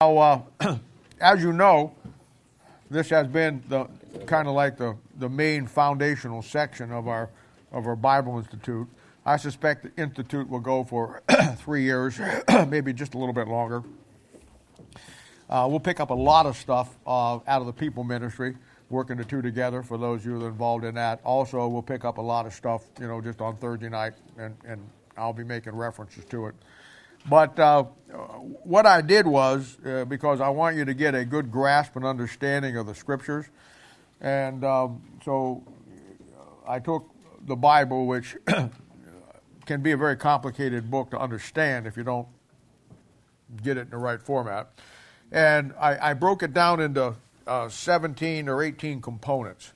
Now, uh, as you know, this has been the kind of like the, the main foundational section of our of our Bible Institute. I suspect the institute will go for three years, maybe just a little bit longer. Uh, we'll pick up a lot of stuff uh, out of the people ministry, working the two together for those of you that are involved in that. Also, we'll pick up a lot of stuff, you know, just on Thursday night, and, and I'll be making references to it. But uh, what I did was, uh, because I want you to get a good grasp and understanding of the scriptures, and um, so I took the Bible, which can be a very complicated book to understand if you don't get it in the right format, and I, I broke it down into uh, 17 or 18 components.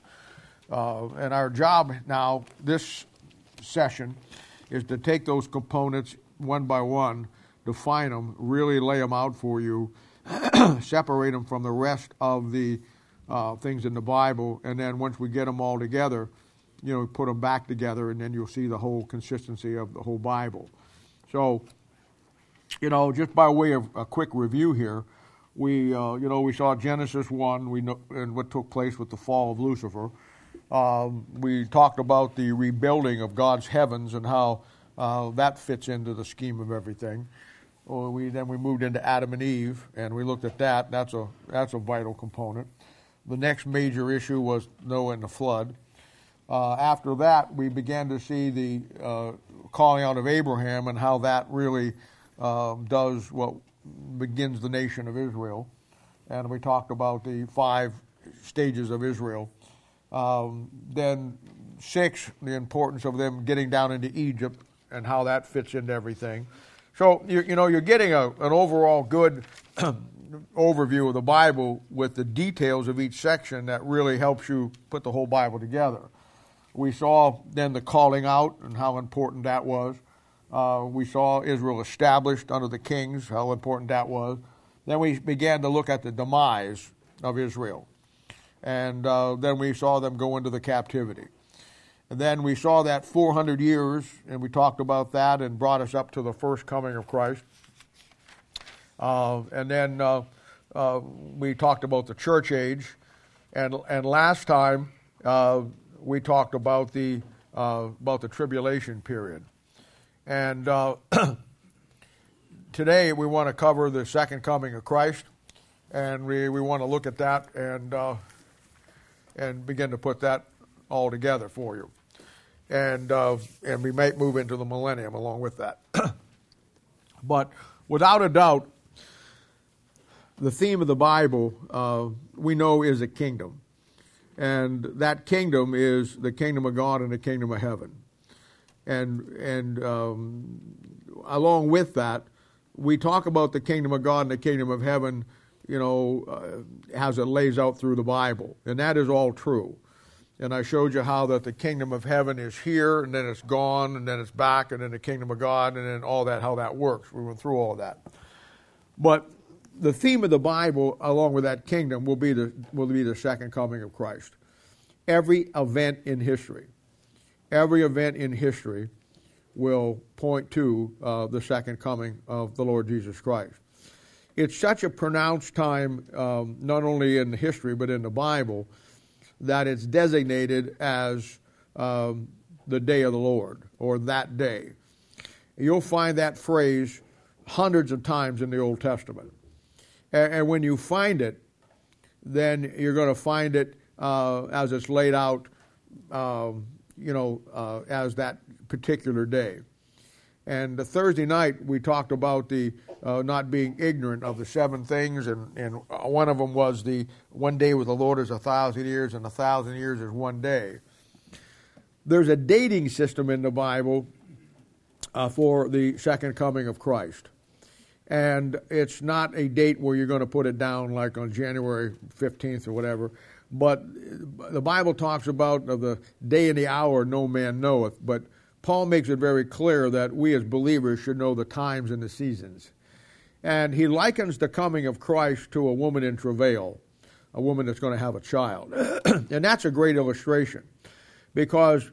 Uh, and our job now, this session, is to take those components one by one define them, really lay them out for you, separate them from the rest of the uh, things in the Bible, and then once we get them all together, you know, put them back together, and then you'll see the whole consistency of the whole Bible. So, you know, just by way of a quick review here, we, uh, you know, we saw Genesis one, we know, and what took place with the fall of Lucifer. Um, we talked about the rebuilding of God's heavens and how uh, that fits into the scheme of everything. Well, we, then we moved into Adam and Eve, and we looked at that. That's a, that's a vital component. The next major issue was Noah and the flood. Uh, after that, we began to see the uh, calling out of Abraham and how that really um, does what begins the nation of Israel. And we talked about the five stages of Israel. Um, then, six, the importance of them getting down into Egypt and how that fits into everything. So, you, you know, you're getting a, an overall good overview of the Bible with the details of each section that really helps you put the whole Bible together. We saw then the calling out and how important that was. Uh, we saw Israel established under the kings, how important that was. Then we began to look at the demise of Israel. And uh, then we saw them go into the captivity. And then we saw that 400 years, and we talked about that and brought us up to the first coming of Christ. Uh, and then uh, uh, we talked about the church age. And, and last time uh, we talked about the, uh, about the tribulation period. And uh, today we want to cover the second coming of Christ. And we, we want to look at that and, and begin to put that all together for you. And, uh, and we might move into the millennium along with that. but without a doubt, the theme of the Bible uh, we know is a kingdom. And that kingdom is the kingdom of God and the kingdom of heaven. And, and um, along with that, we talk about the kingdom of God and the kingdom of heaven, you know, uh, as it lays out through the Bible. And that is all true and I showed you how that the kingdom of heaven is here, and then it's gone, and then it's back, and then the kingdom of God, and then all that, how that works. We went through all of that. But the theme of the Bible, along with that kingdom, will be the, will be the second coming of Christ. Every event in history, every event in history will point to uh, the second coming of the Lord Jesus Christ. It's such a pronounced time, um, not only in history, but in the Bible that it's designated as um, the day of the Lord or that day. You'll find that phrase hundreds of times in the Old Testament. And, and when you find it, then you're going to find it uh, as it's laid out, um, you know, uh, as that particular day. And Thursday night, we talked about the uh, not being ignorant of the seven things, and, and one of them was the one day with the Lord is a thousand years, and a thousand years is one day. There's a dating system in the Bible uh, for the second coming of Christ. And it's not a date where you're going to put it down like on January 15th or whatever, but the Bible talks about the day and the hour no man knoweth, but Paul makes it very clear that we as believers should know the times and the seasons. And he likens the coming of Christ to a woman in travail, a woman that's going to have a child. and that's a great illustration because,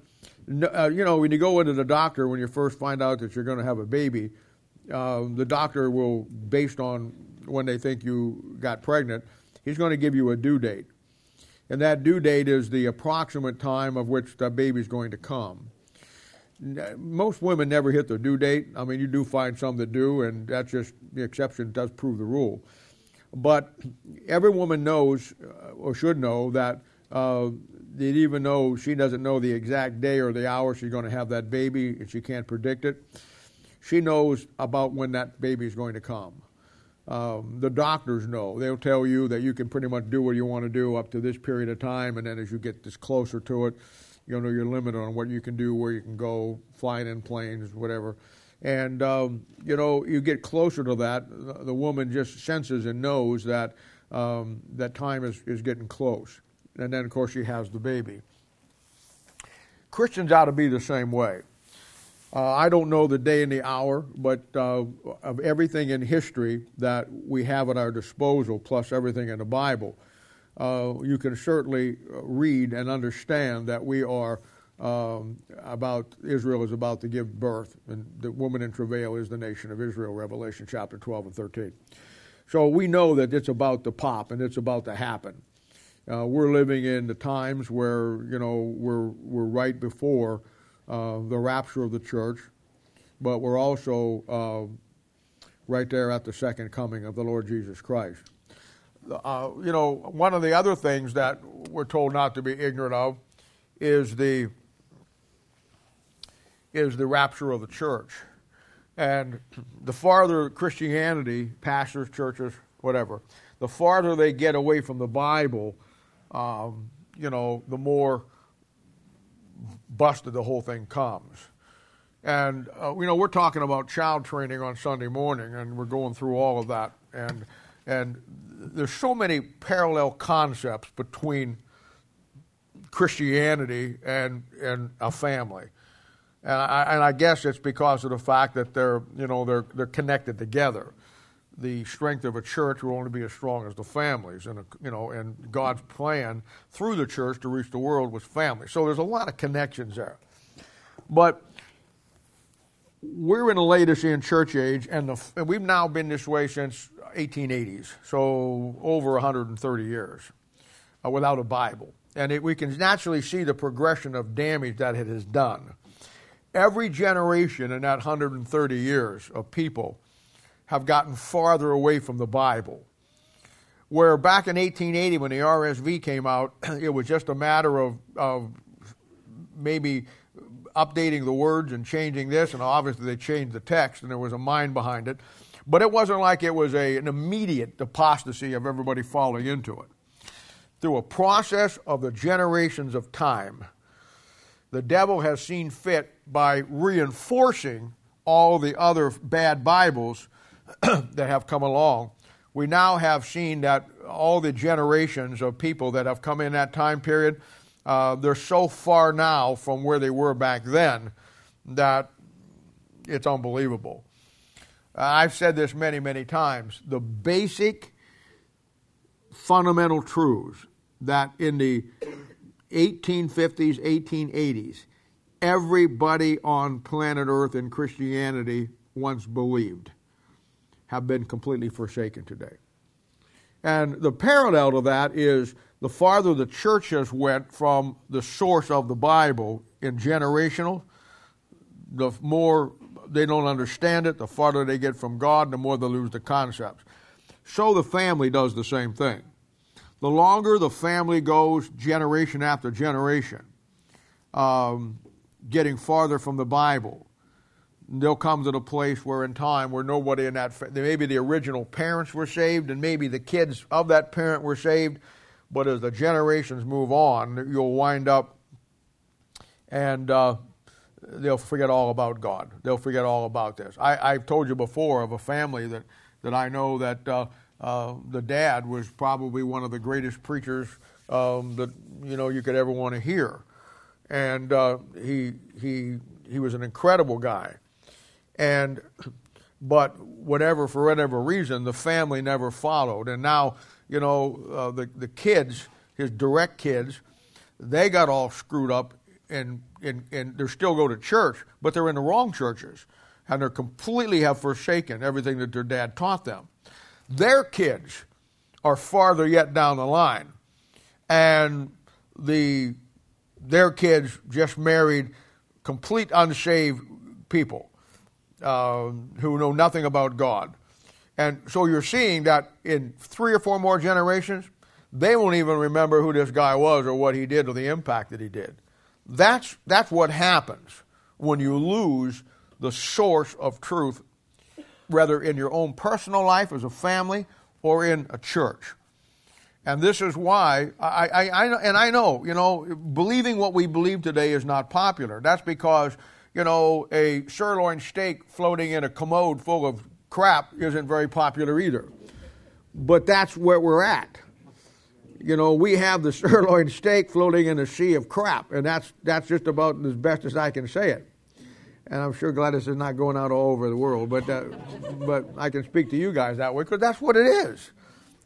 uh, you know, when you go into the doctor, when you first find out that you're going to have a baby, uh, the doctor will, based on when they think you got pregnant, he's going to give you a due date. And that due date is the approximate time of which the baby's going to come. Most women never hit their due date. I mean, you do find some that do, and that's just the exception does prove the rule. But every woman knows, uh, or should know, that uh, even though she doesn't know the exact day or the hour she's going to have that baby, and she can't predict it, she knows about when that baby is going to come. Um, the doctors know. They'll tell you that you can pretty much do what you want to do up to this period of time, and then as you get this closer to it, you know your limit on what you can do, where you can go, flying in planes, whatever. And um, you know you get closer to that, the, woman just senses and knows that um, that time is, is getting close, and then of course she has the baby. Christians ought to be the same way. Uh, I don't know the day and the hour, but uh, of everything in history that we have at our disposal, plus everything in the Bible, uh, you can certainly read and understand that we are um, about Israel is about to give birth, and the woman in travail is the nation of Israel. Revelation chapter 12 and 13. So we know that it's about to pop and it's about to happen. Uh, we're living in the times where you know we're we're right before uh, the rapture of the church, but we're also uh, right there at the second coming of the Lord Jesus Christ. Uh, you know, one of the other things that we're told not to be ignorant of is the is the rapture of the church. And the farther Christianity, pastors, churches, whatever, the farther they get away from the Bible, um, you know, the more busted the whole thing comes. And, uh, you know, we're talking about child training on Sunday morning, and we're going through all of that. And, and there's so many parallel concepts between Christianity and, and a family. And I, and I guess it's because of the fact that they're, you know, they're, they're connected together the strength of a church will only be as strong as the families, and you know, and God's plan through the church to reach the world was family. So there's a lot of connections there. But we're in the Laodicean church age, and, the, and we've now been this way since 1880s, so over 130 years uh, without a Bible, and it, we can naturally see the progression of damage that it has done. Every generation in that 130 years of people have gotten farther away from the Bible. Where back in 1880, when the RSV came out, it was just a matter of, of maybe updating the words and changing this, and obviously they changed the text, and there was a mind behind it. But it wasn't like it was a, an immediate apostasy of everybody falling into it. Through a process of the generations of time, the devil has seen fit by reinforcing all the other bad Bibles that have come along, we now have seen that all the generations of people that have come in that time period, uh, they're so far now from where they were back then that it's unbelievable. Uh, I've said this many, many times. The basic fundamental truths that in the 1850s, 1880s, everybody on planet Earth in Christianity once believed have been completely forsaken today. And the parallel to that is the farther the church has went from the source of the Bible in generational, the more they don't understand it, the farther they get from God, the more they lose the concepts. So the family does the same thing. The longer the family goes, generation after generation, um, getting farther from the Bible, they'll come to the place where in time where nobody in that maybe the original parents were saved and maybe the kids of that parent were saved. But as the generations move on you'll wind up and uh, they'll forget all about god. They'll forget all about this. I, have told you before of a family that, that i know that uh, uh, the dad was probably one of the greatest preachers um, that you know you could ever want to hear. And uh, he, he, he was an incredible guy and but whatever for whatever reason the family never followed. And now you know uh, the the kids his direct kids they got all screwed up and and and they still go to church but they're in the wrong churches. And they're completely have forsaken everything that their dad taught them. Their kids are farther yet down the line. And the their kids just married complete unsaved people uh, who know nothing about God. And so you're seeing that in three or four more generations, they won't even remember who this guy was or what he did or the impact that he did. That's, that's what happens when you lose the source of truth, whether in your own personal life as a family or in a church. And this is why I, I, I, and I know, you know, believing what we believe today is not popular. That's because, you know, a sirloin steak floating in a commode full of crap isn't very popular either. But that's where we're at. You know, we have the sirloin steak floating in a sea of crap, and that's that's just about as best as I can say it. And I'm sure Gladys is not going out all over the world, but uh, but I can speak to you guys that way because that's what it is.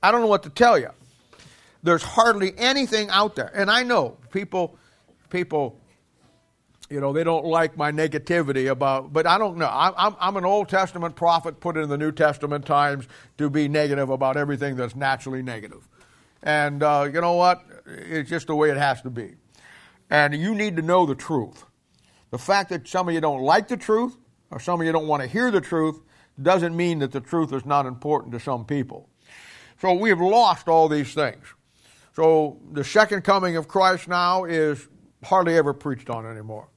I don't know what to tell you. There's hardly anything out there. And I know people, people, you know, they don't like my negativity about, but I don't know. I'm, I'm an Old Testament prophet put in the New Testament times to be negative about everything that's naturally negative. And uh, you know what? It's just the way it has to be. And you need to know the truth. The fact that some of you don't like the truth or some of you don't want to hear the truth doesn't mean that the truth is not important to some people. So we have lost all these things. So the second coming of Christ now is hardly ever preached on anymore.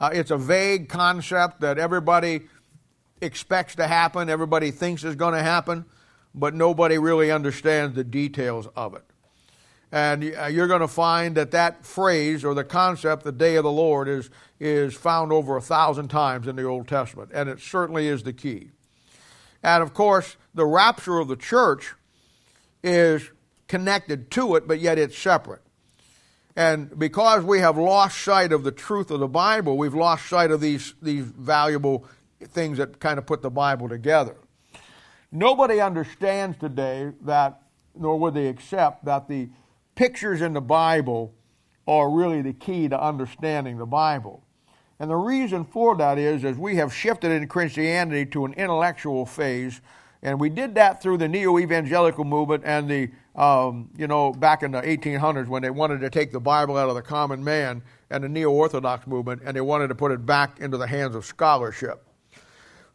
Uh, it's a vague concept that everybody expects to happen, everybody thinks is going to happen, but nobody really understands the details of it. And uh, you're going to find that that phrase or the concept, the day of the Lord, is, is found over a thousand times in the Old Testament, and it certainly is the key. And of course, the rapture of the church is connected to it, but yet it's separate. And because we have lost sight of the truth of the Bible, we've lost sight of these, these valuable things that kind of put the Bible together. Nobody understands today that, nor would they accept, that the pictures in the Bible are really the key to understanding the Bible. And the reason for that is, as we have shifted in Christianity to an intellectual phase, and we did that through the neo evangelical movement and the, um, you know, back in the 1800s when they wanted to take the Bible out of the common man and the neo Orthodox movement and they wanted to put it back into the hands of scholarship.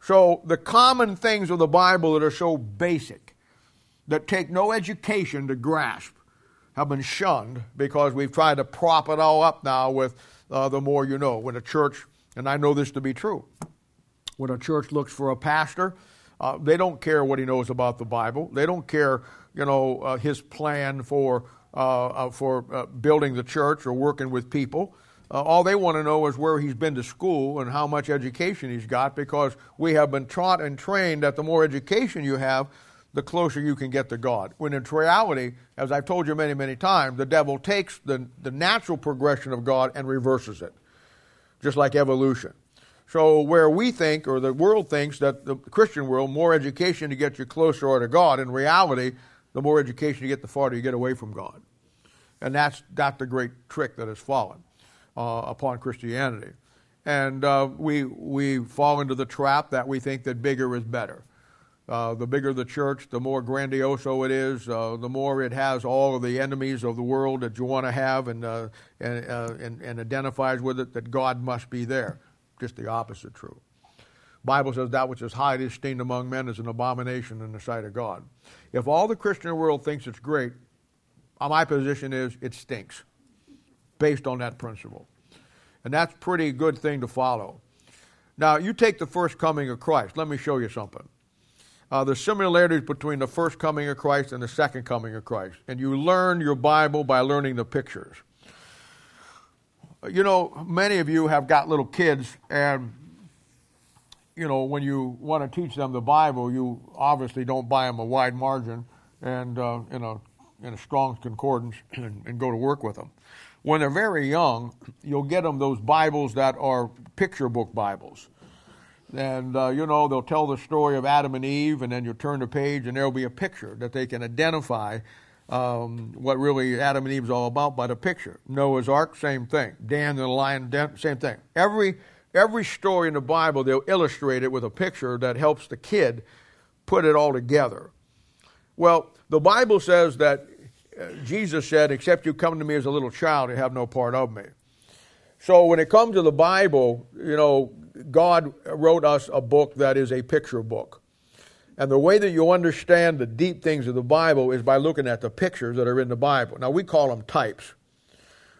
So the common things of the Bible that are so basic, that take no education to grasp, have been shunned because we've tried to prop it all up now with uh, the more you know. When a church, and I know this to be true, when a church looks for a pastor, uh, they don't care what he knows about the Bible. They don't care, you know, uh, his plan for uh, uh for uh, building the church or working with people. Uh, all they want to know is where he's been to school and how much education he's got, because we have been taught and trained that the more education you have, the closer you can get to God. When in reality, as I've told you many, many times, the devil takes the, the natural progression of God and reverses it, just like evolution. So, where we think, or the world thinks, that the Christian world, more education to get you closer to God, in reality, the more education you get, the farther you get away from God. And that's, that's the great trick that has fallen uh, upon Christianity. And uh, we, we fall into the trap that we think that bigger is better. Uh, the bigger the church, the more grandioso it is, uh, the more it has all of the enemies of the world that you want to have and, uh, and, uh, and, and, identifies with it, that God must be there just the opposite true. Bible says that which is highly esteemed among men is an abomination in the sight of God. If all the Christian world thinks it's great, uh, my position is it stinks, based on that principle. And that's a pretty good thing to follow. Now, you take the first coming of Christ. Let me show you something. Uh, the similarities between the first coming of Christ and the second coming of Christ. And you learn your Bible by learning the pictures you know, many of you have got little kids, and you know, when you want to teach them the Bible, you obviously don't buy them a wide margin and uh, in a in a Strong concordance and, and, go to work with them. When they're very young, you'll get them those Bibles that are picture book Bibles. And, uh, you know, they'll tell the story of Adam and Eve, and then you turn the page, and there'll be a picture that they can identify um, what really Adam and Eve is all about by the picture. Noah's Ark, same thing. Dan and the lion, same thing. Every every story in the Bible, they'll illustrate it with a picture that helps the kid put it all together. Well, the Bible says that uh, Jesus said, Except you come to me as a little child, you have no part of me. So when it comes to the Bible, you know, God wrote us a book that is a picture book. And the way that you understand the deep things of the Bible is by looking at the pictures that are in the Bible. Now, we call them types,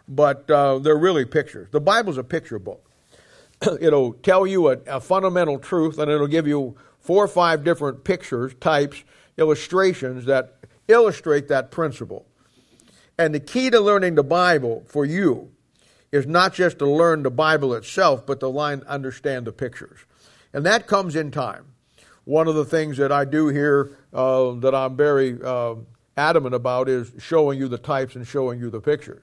but uh, they're really pictures. The Bible's a picture book. it'll tell you a, a fundamental truth, and it'll give you four or five different pictures, types, illustrations that illustrate that principle. And the key to learning the Bible for you is not just to learn the Bible itself, but to line, understand the pictures. And that comes in time one of the things that I do here uh, that I'm very uh, adamant about is showing you the types and showing you the pictures.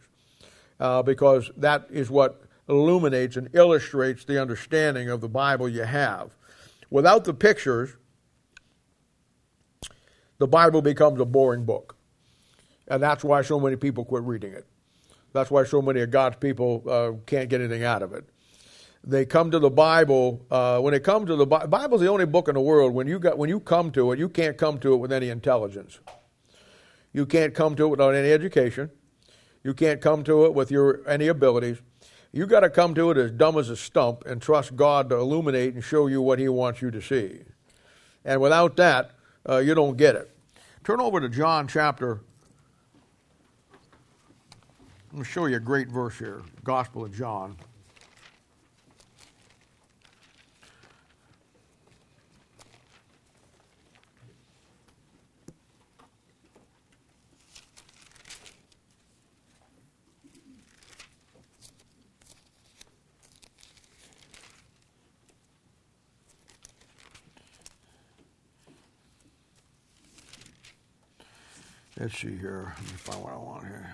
Uh, because that is what illuminates and illustrates the understanding of the Bible you have. Without the pictures, the Bible becomes a boring book. And that's why so many people quit reading it. That's why so many of God's people uh, can't get anything out of it they come to the Bible. Uh, when it comes to the Bible, Bible's the only book in the world. When you got when you come to it, you can't come to it with any intelligence. You can't come to it without any education. You can't come to it with your any abilities. You got to come to it as dumb as a stump and trust God to illuminate and show you what He wants you to see. And without that, uh, you don't get it. Turn over to John chapter. I'm going to show you a great verse here, Gospel of John. Let's see here. Let me find what I want here.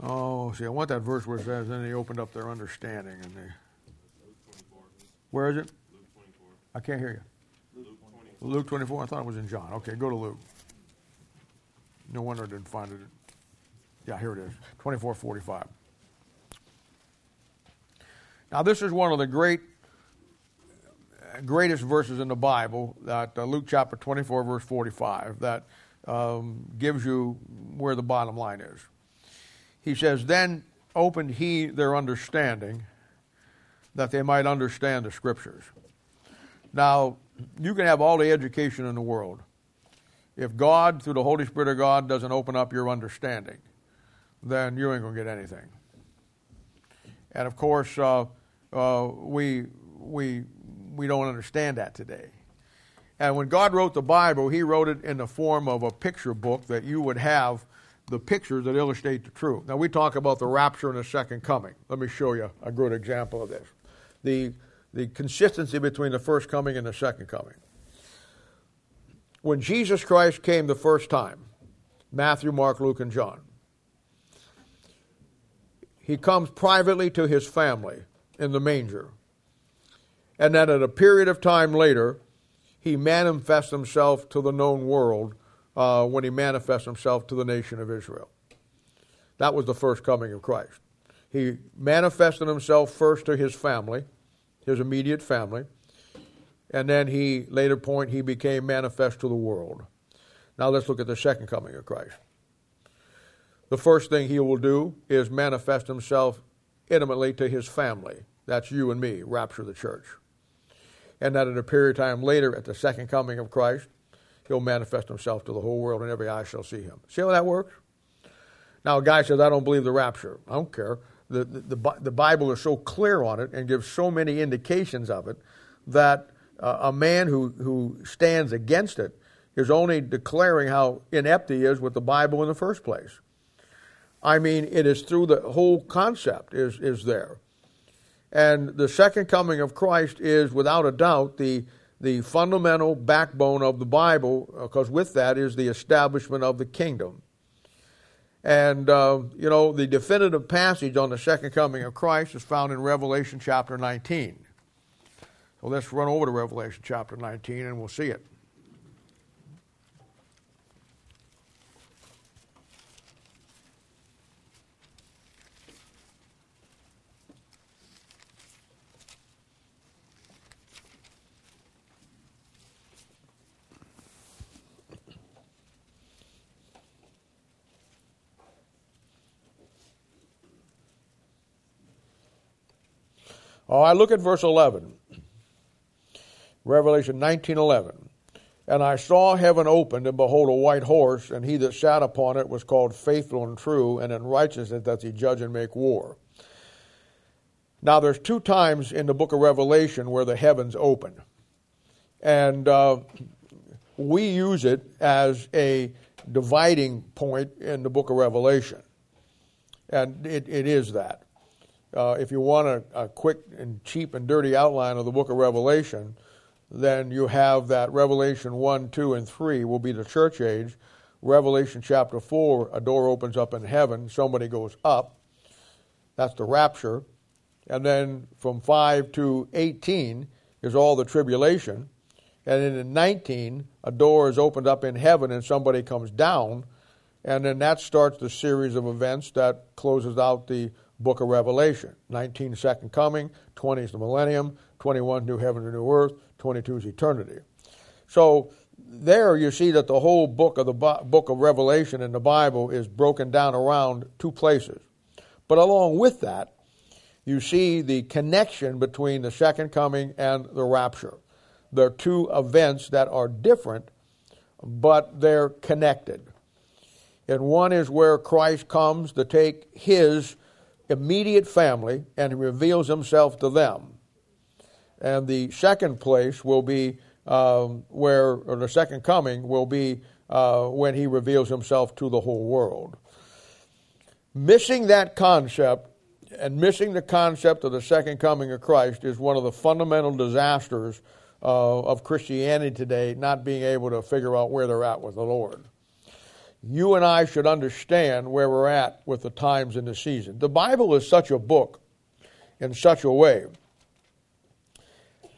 Oh, see, I want that verse where it says, then they opened up their understanding and they. Where is it? Luke twenty-four. I can't hear you. Luke 24. Luke 24. I thought it was in John. Okay, go to Luke. No wonder I didn't find it. Yeah, here it is 2445. Now, this is one of the great, greatest verses in the Bible, that uh, Luke chapter 24, verse 45, that um, gives you where the bottom line is. He says, Then opened he their understanding that they might understand the scriptures. Now, you can have all the education in the world if God, through the Holy Spirit of God, doesn't open up your understanding, then you ain't going to get anything. And of course, uh, uh, we, we, we don't understand that today. And when God wrote the Bible, He wrote it in the form of a picture book that you would have the pictures that illustrate the truth. Now, we talk about the rapture and the second coming. Let me show you a good example of this. The, the consistency between the first coming and the second coming when Jesus Christ came the first time Matthew, Mark, Luke, and John. He comes privately to his family in the manger. And then at a period of time later, he manifests himself to the known world uh, when he manifests himself to the nation of Israel. That was the first coming of Christ. He manifested himself first to his family, his immediate family and then he later point he became manifest to the world. Now let's look at the second coming of Christ. The first thing he will do is manifest himself intimately to his family. That's you and me, rapture the church. And that at a period of time later, at the second coming of Christ, he'll manifest himself to the whole world and every eye shall see him. See how that works? Now, a guy says, I don't believe the rapture. I don't care. The, the, the, the Bible is so clear on it and gives so many indications of it that uh, a man who, who stands against it is only declaring how inept he is with the Bible in the first place. I mean, it is through the whole concept is, is there. And the second coming of Christ is without a doubt the, the fundamental backbone of the Bible, because with that is the establishment of the kingdom. And, uh, you know, the definitive passage on the second coming of Christ is found in Revelation chapter 19. Well, let's run over to Revelation chapter 19 and we'll see it. Oh, I look at verse 11. Revelation 19:11. And I saw heaven opened, and behold, a white horse, and he that sat upon it was called faithful and true, and in righteousness doth he judge and make war. Now, there's two times in the book of Revelation where the heavens open. And uh, we use it as a dividing point in the book of Revelation. And it, it is that. Uh, if you want a, a, quick and cheap and dirty outline of the book of Revelation, then you have that Revelation 1, 2, and 3 will be the church age. Revelation chapter 4, a door opens up in heaven, somebody goes up. That's the rapture. And then from 5 to 18 is all the tribulation. And then in 19, a door is opened up in heaven and somebody comes down. And then that starts the series of events that closes out the book of Revelation. 19, second coming, 20 is the millennium, 21, new heaven and new earth, 22 is eternity. So there you see that the whole book of the book of Revelation in the Bible is broken down around two places. But along with that, you see the connection between the second coming and the rapture. They're two events that are different, but they're connected. And one is where Christ comes to take his immediate family and reveals himself to them. And the second place will be um, where, or the second coming will be uh, when he reveals himself to the whole world. Missing that concept and missing the concept of the second coming of Christ is one of the fundamental disasters uh, of Christianity today, not being able to figure out where they're at with the Lord. You and I should understand where we're at with the times and the season. The Bible is such a book in such a way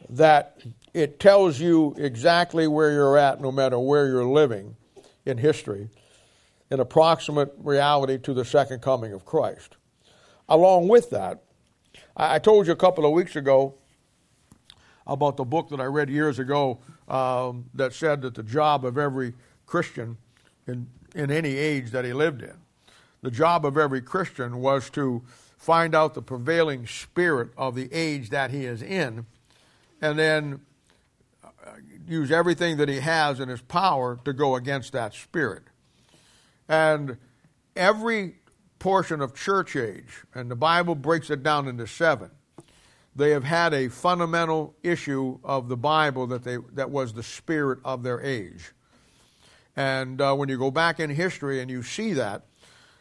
that it tells you exactly where you're at no matter where you're living in history, an approximate reality to the second coming of Christ. Along with that, I told you a couple of weeks ago about the book that I read years ago um, that said that the job of every Christian in, in any age that he lived in, the job of every Christian was to find out the prevailing spirit of the age that he is in and then uh, use everything that he has in his power to go against that spirit. And every portion of church age, and the Bible breaks it down into seven, they have had a fundamental issue of the Bible that, they, that was the spirit of their age. And uh, when you go back in history and you see that,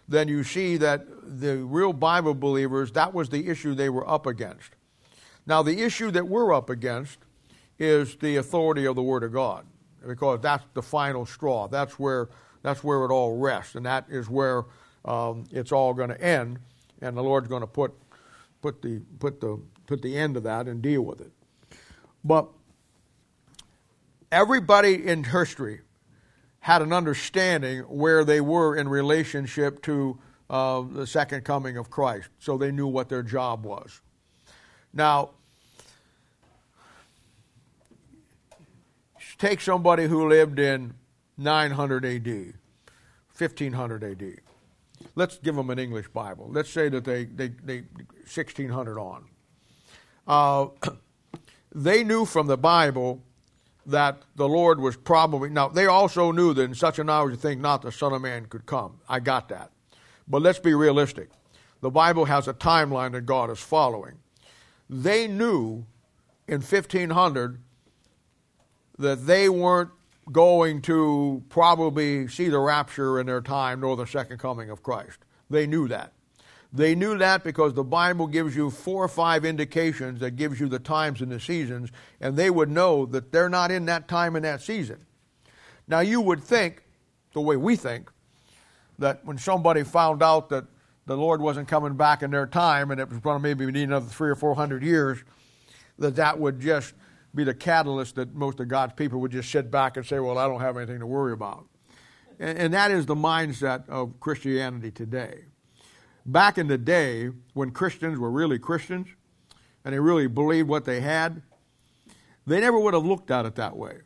then you see that the real Bible believers, that was the issue they were up against. Now, the issue that we're up against is the authority of the Word of God, because that's the final straw. That's where, that's where it all rests, and that is where um, it's all going to end, and the Lord's going to put, put, the, put, the, put the end of that and deal with it. But everybody in history had an understanding where they were in relationship to uh, the second coming of Christ, so they knew what their job was. Now, take somebody who lived in 900 AD, 1500 AD. Let's give them an English Bible. Let's say that they, they, they 1600 on. Uh, they knew from the Bible that the Lord was probably, now they also knew that in such an hour you think not the Son of Man could come. I got that. But let's be realistic. The Bible has a timeline that God is following they knew in 1500 that they weren't going to probably see the rapture in their time nor the second coming of Christ. They knew that. They knew that because the Bible gives you four or five indications that gives you the times and the seasons, and they would know that they're not in that time and that season. Now you would think, the way we think, that when somebody found out that the Lord wasn't coming back in their time, and it was going to maybe need another three or four hundred years, that that would just be the catalyst that most of God's people would just sit back and say, "Well, I don't have anything to worry about," and, and that is the mindset of Christianity today. Back in the day, when Christians were really Christians, and they really believed what they had, they never would have looked at it that way.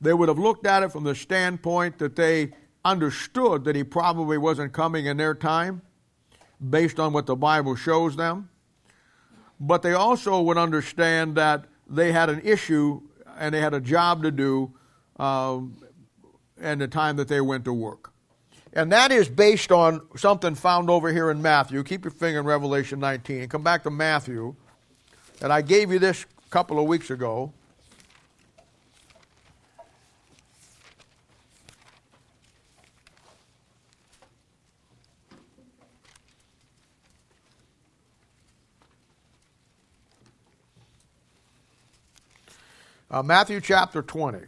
They would have looked at it from the standpoint that they understood that he probably wasn't coming in their time based on what the Bible shows them. but they also would understand that they had an issue and they had a job to do um, and the time that they went to work. And that is based on something found over here in Matthew. Keep your finger in Revelation 19. Come back to Matthew. And I gave you this a couple of weeks ago. Uh, Matthew chapter 20.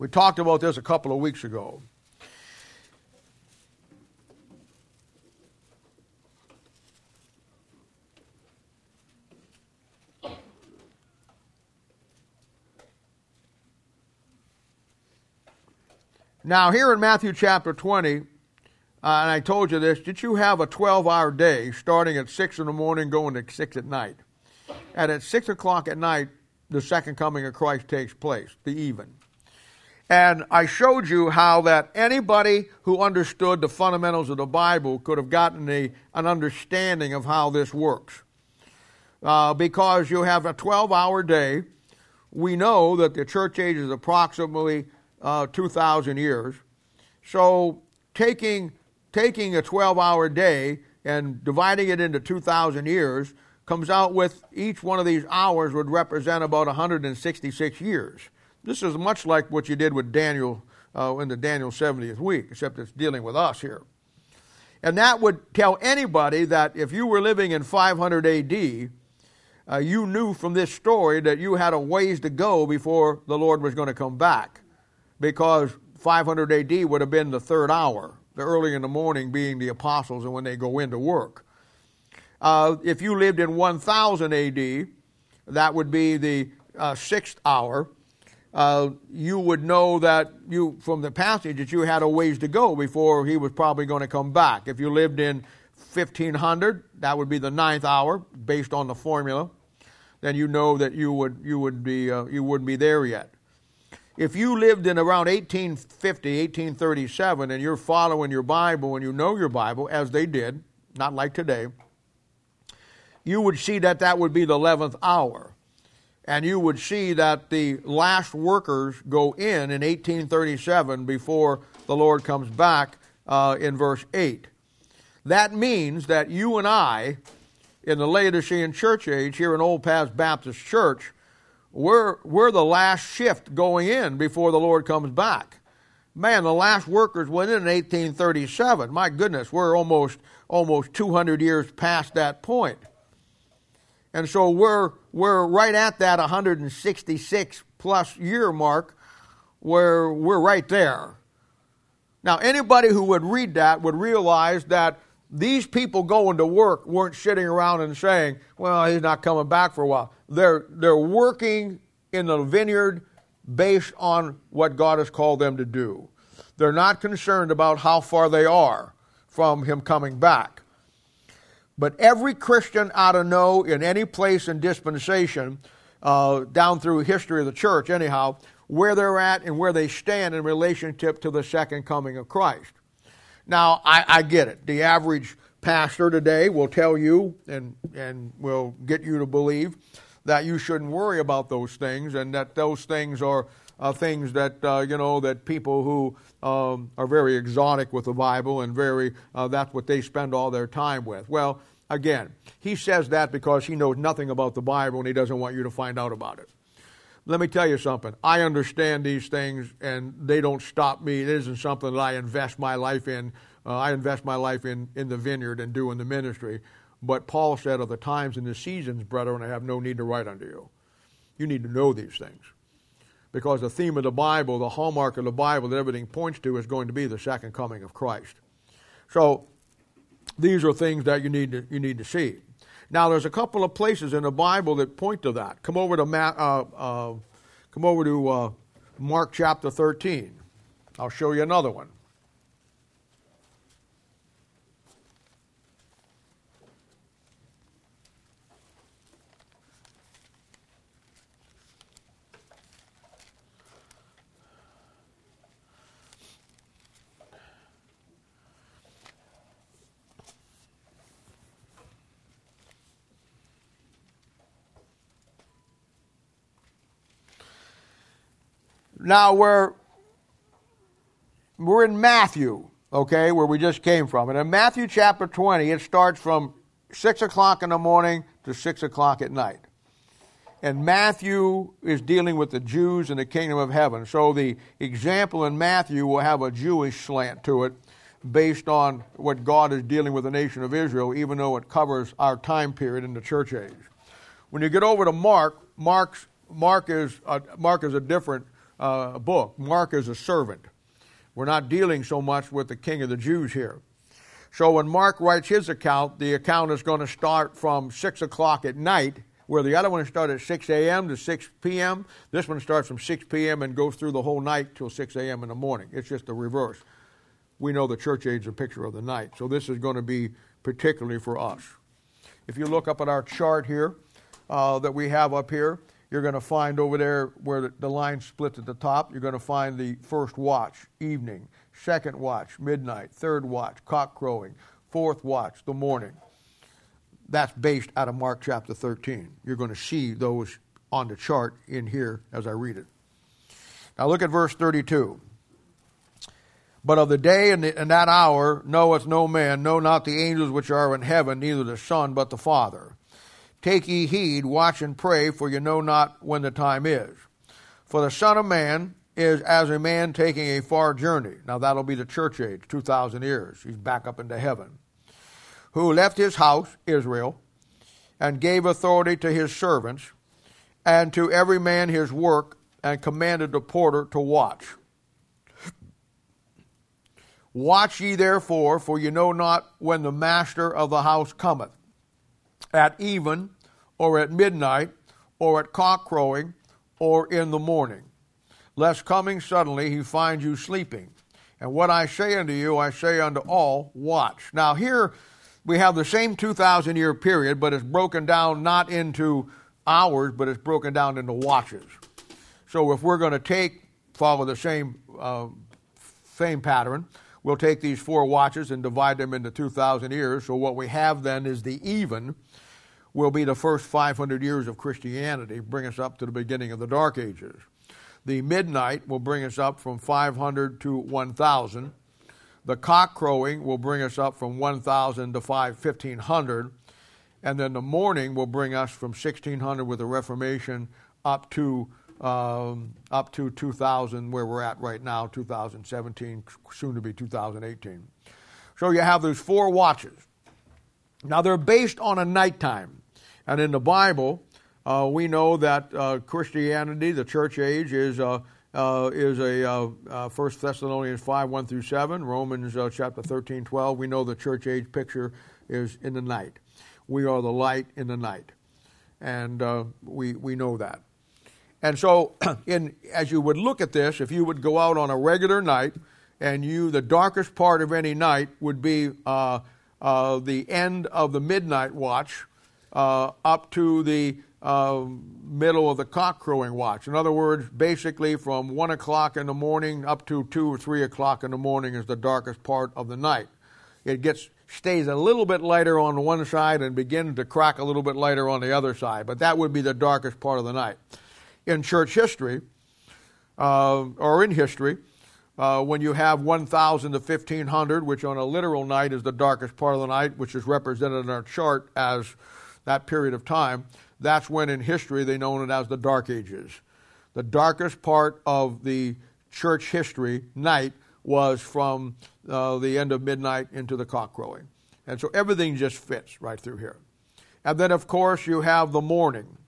We talked about this a couple of weeks ago. Now, here in Matthew chapter 20, uh, and I told you this, did you have a 12 hour day starting at 6 in the morning, going to 6 at night? And at 6 o'clock at night, the second coming of Christ takes place, the even. And I showed you how that anybody who understood the fundamentals of the Bible could have gotten a, an understanding of how this works. Uh, because you have a 12 hour day. We know that the church age is approximately uh, 2,000 years. So taking, taking a 12 hour day and dividing it into 2,000 years comes out with each one of these hours would represent about 166 years. This is much like what you did with Daniel uh, in the Daniel 70th week, except it's dealing with us here. And that would tell anybody that if you were living in 500 AD, uh, you knew from this story that you had a ways to go before the Lord was going to come back. Because 500 AD would have been the third hour, the early in the morning being the apostles and when they go into work. Uh, if you lived in 1000 AD, that would be the uh, sixth hour. Uh, you would know that you, from the passage, that you had a ways to go before he was probably going to come back. If you lived in 1500, that would be the ninth hour, based on the formula. Then you know that you would you would be uh, you wouldn't be there yet. If you lived in around 1850, 1837, and you're following your Bible and you know your Bible as they did, not like today you would see that that would be the 11th hour. And you would see that the last workers go in in 1837 before the Lord comes back uh, in verse 8. That means that you and I, in the Laodicean church age here in Old Paths Baptist Church, we're, we're the last shift going in before the Lord comes back. Man, the last workers went in in 1837. My goodness, we're almost almost 200 years past that point. And so we're, we're right at that 166 plus year mark where we're right there. Now, anybody who would read that would realize that these people going to work weren't sitting around and saying, well, he's not coming back for a while. They're, they're working in the vineyard based on what God has called them to do. They're not concerned about how far they are from him coming back. But every Christian ought to know in any place and dispensation, uh, down through history of the church, anyhow, where they're at and where they stand in relationship to the second coming of Christ. Now, I, I get it. The average pastor today will tell you and, and will get you to believe that you shouldn't worry about those things and that those things are uh, things that, uh, you know, that people who um, are very exotic with the Bible and very, uh, that's what they spend all their time with. Well, again, he says that because he knows nothing about the Bible and he doesn't want you to find out about it. Let me tell you something. I understand these things and they don't stop me. It isn't something that I invest my life in. Uh, I invest my life in, in the vineyard and doing the ministry. But Paul said, Of the times and the seasons, brethren, I have no need to write unto you. You need to know these things because the theme of the Bible, the hallmark of the Bible that everything points to is going to be the second coming of Christ. So these are things that you need to, you need to see. Now, there's a couple of places in the Bible that point to that. Come over to Ma- uh, uh, come over to uh, Mark chapter 13. I'll show you another one. Now we're we're in Matthew, okay, where we just came from. And in Matthew chapter 20, it starts from 6 o'clock in the morning to 6 o'clock at night. And Matthew is dealing with the Jews and the kingdom of heaven. So the example in Matthew will have a Jewish slant to it based on what God is dealing with the nation of Israel, even though it covers our time period in the church age. When you get over to Mark, Mark's, Mark, is a, Mark is a different uh, book. Mark is a servant. We're not dealing so much with the king of the Jews here. So when Mark writes his account, the account is going to start from 6 o'clock at night, where the other one started at 6 a.m. to 6 p.m. This one starts from 6 p.m. and goes through the whole night till 6 a.m. in the morning. It's just the reverse. We know the church age is a picture of the night, so this is going to be particularly for us. If you look up at our chart here uh, that we have up here, you're going to find over there where the line splits at the top, you're going to find the first watch, evening, second watch, midnight, third watch, cock crowing, fourth watch, the morning. That's based out of Mark chapter 13. You're going to see those on the chart in here as I read it. Now look at verse 32. But of the day and, the, and that hour knoweth no man, no, not the angels which are in heaven, neither the Son, but the Father. Take ye heed, watch and pray, for you know not when the time is. For the Son of Man is as a man taking a far journey. Now that'll be the church age, 2,000 years. He's back up into heaven. Who left his house, Israel, and gave authority to his servants, and to every man his work, and commanded the porter to watch. Watch ye therefore, for you know not when the master of the house cometh at even, or at midnight, or at cock crowing, or in the morning, lest coming suddenly he find you sleeping. And what I say unto you, I say unto all, watch. Now, here we have the same 2,000 year period, but it's broken down not into hours, but it's broken down into watches. So, if we're going to take, follow the same, uh, same pattern, we'll take these four watches and divide them into 2,000 years. So, what we have then is the even will be the first 500 years of Christianity, bring us up to the beginning of the Dark Ages. The midnight will bring us up from 500 to 1,000. The cock crowing will bring us up from 1,000 to 1500. And then the morning will bring us from 1600 with the Reformation up to um, up to 2000, where we're at right now, 2017, soon to be 2018. So you have those four watches. Now they're based on a nighttime. And in the Bible, uh, we know that uh, Christianity, the church age, is uh, uh is a uh, uh, First Thessalonians five one through seven, Romans chapter 13, 12. We know the church age picture is in the night. We are the light in the night, and we we know that. And so, in as you would look at this, if you would go out on a regular night, and you the darkest part of any night would be the end of the midnight watch uh, up to the uh, middle of the cock crowing watch. In other words, basically from 1 o'clock in the morning up to 2 or 3 o'clock in the morning is the darkest part of the night. It gets stays a little bit lighter on one side and begins to crack a little bit lighter on the other side, but that would be the darkest part of the night. In church history, uh, or in history, uh, when you have 1,000 to 1,500, which on a literal night is the darkest part of the night, which is represented in our chart as that period of time, that's when in history they known it as the Dark Ages. The darkest part of the church history night was from uh, the end of midnight into the cock crowing. And so everything just fits right through here. And then, of course, you have the morning.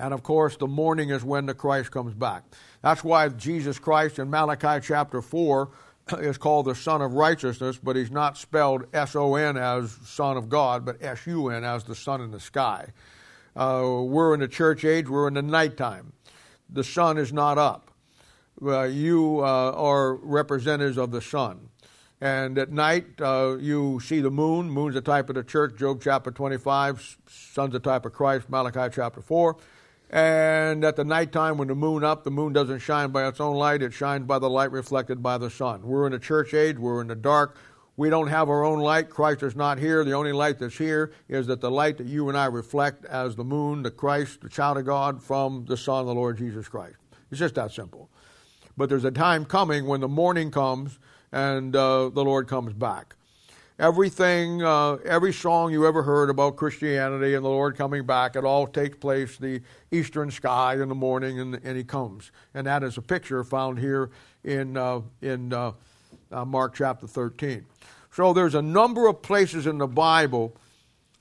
And of course, the morning is when the Christ comes back. That's why Jesus Christ in Malachi chapter 4 is called the Sun of Righteousness, but he's not spelled S O N as Son of God, but S U N as the sun in the sky. Uh, we're in the church age, we're in the nighttime. The sun is not up. Uh, you uh, are representatives of the sun. And at night, uh, you see the moon. Moon's a type of the church, Job chapter 25. Sun's a type of Christ, Malachi chapter 4. And at the nighttime, when the moon up, the moon doesn't shine by its own light, it shines by the light reflected by the sun. We're in the church age, we're in the dark. We don't have our own light. Christ is not here. The only light that's here is that the light that you and I reflect as the moon, the Christ, the child of God, from the Son, the Lord Jesus Christ. It's just that simple. But there's a time coming when the morning comes and uh, the Lord comes back. Everything, uh, every song you ever heard about Christianity and the Lord coming back, it all takes place the eastern sky in the morning, and, and He comes. And that is a picture found here in uh, in uh, uh, Mark chapter 13. So there's a number of places in the Bible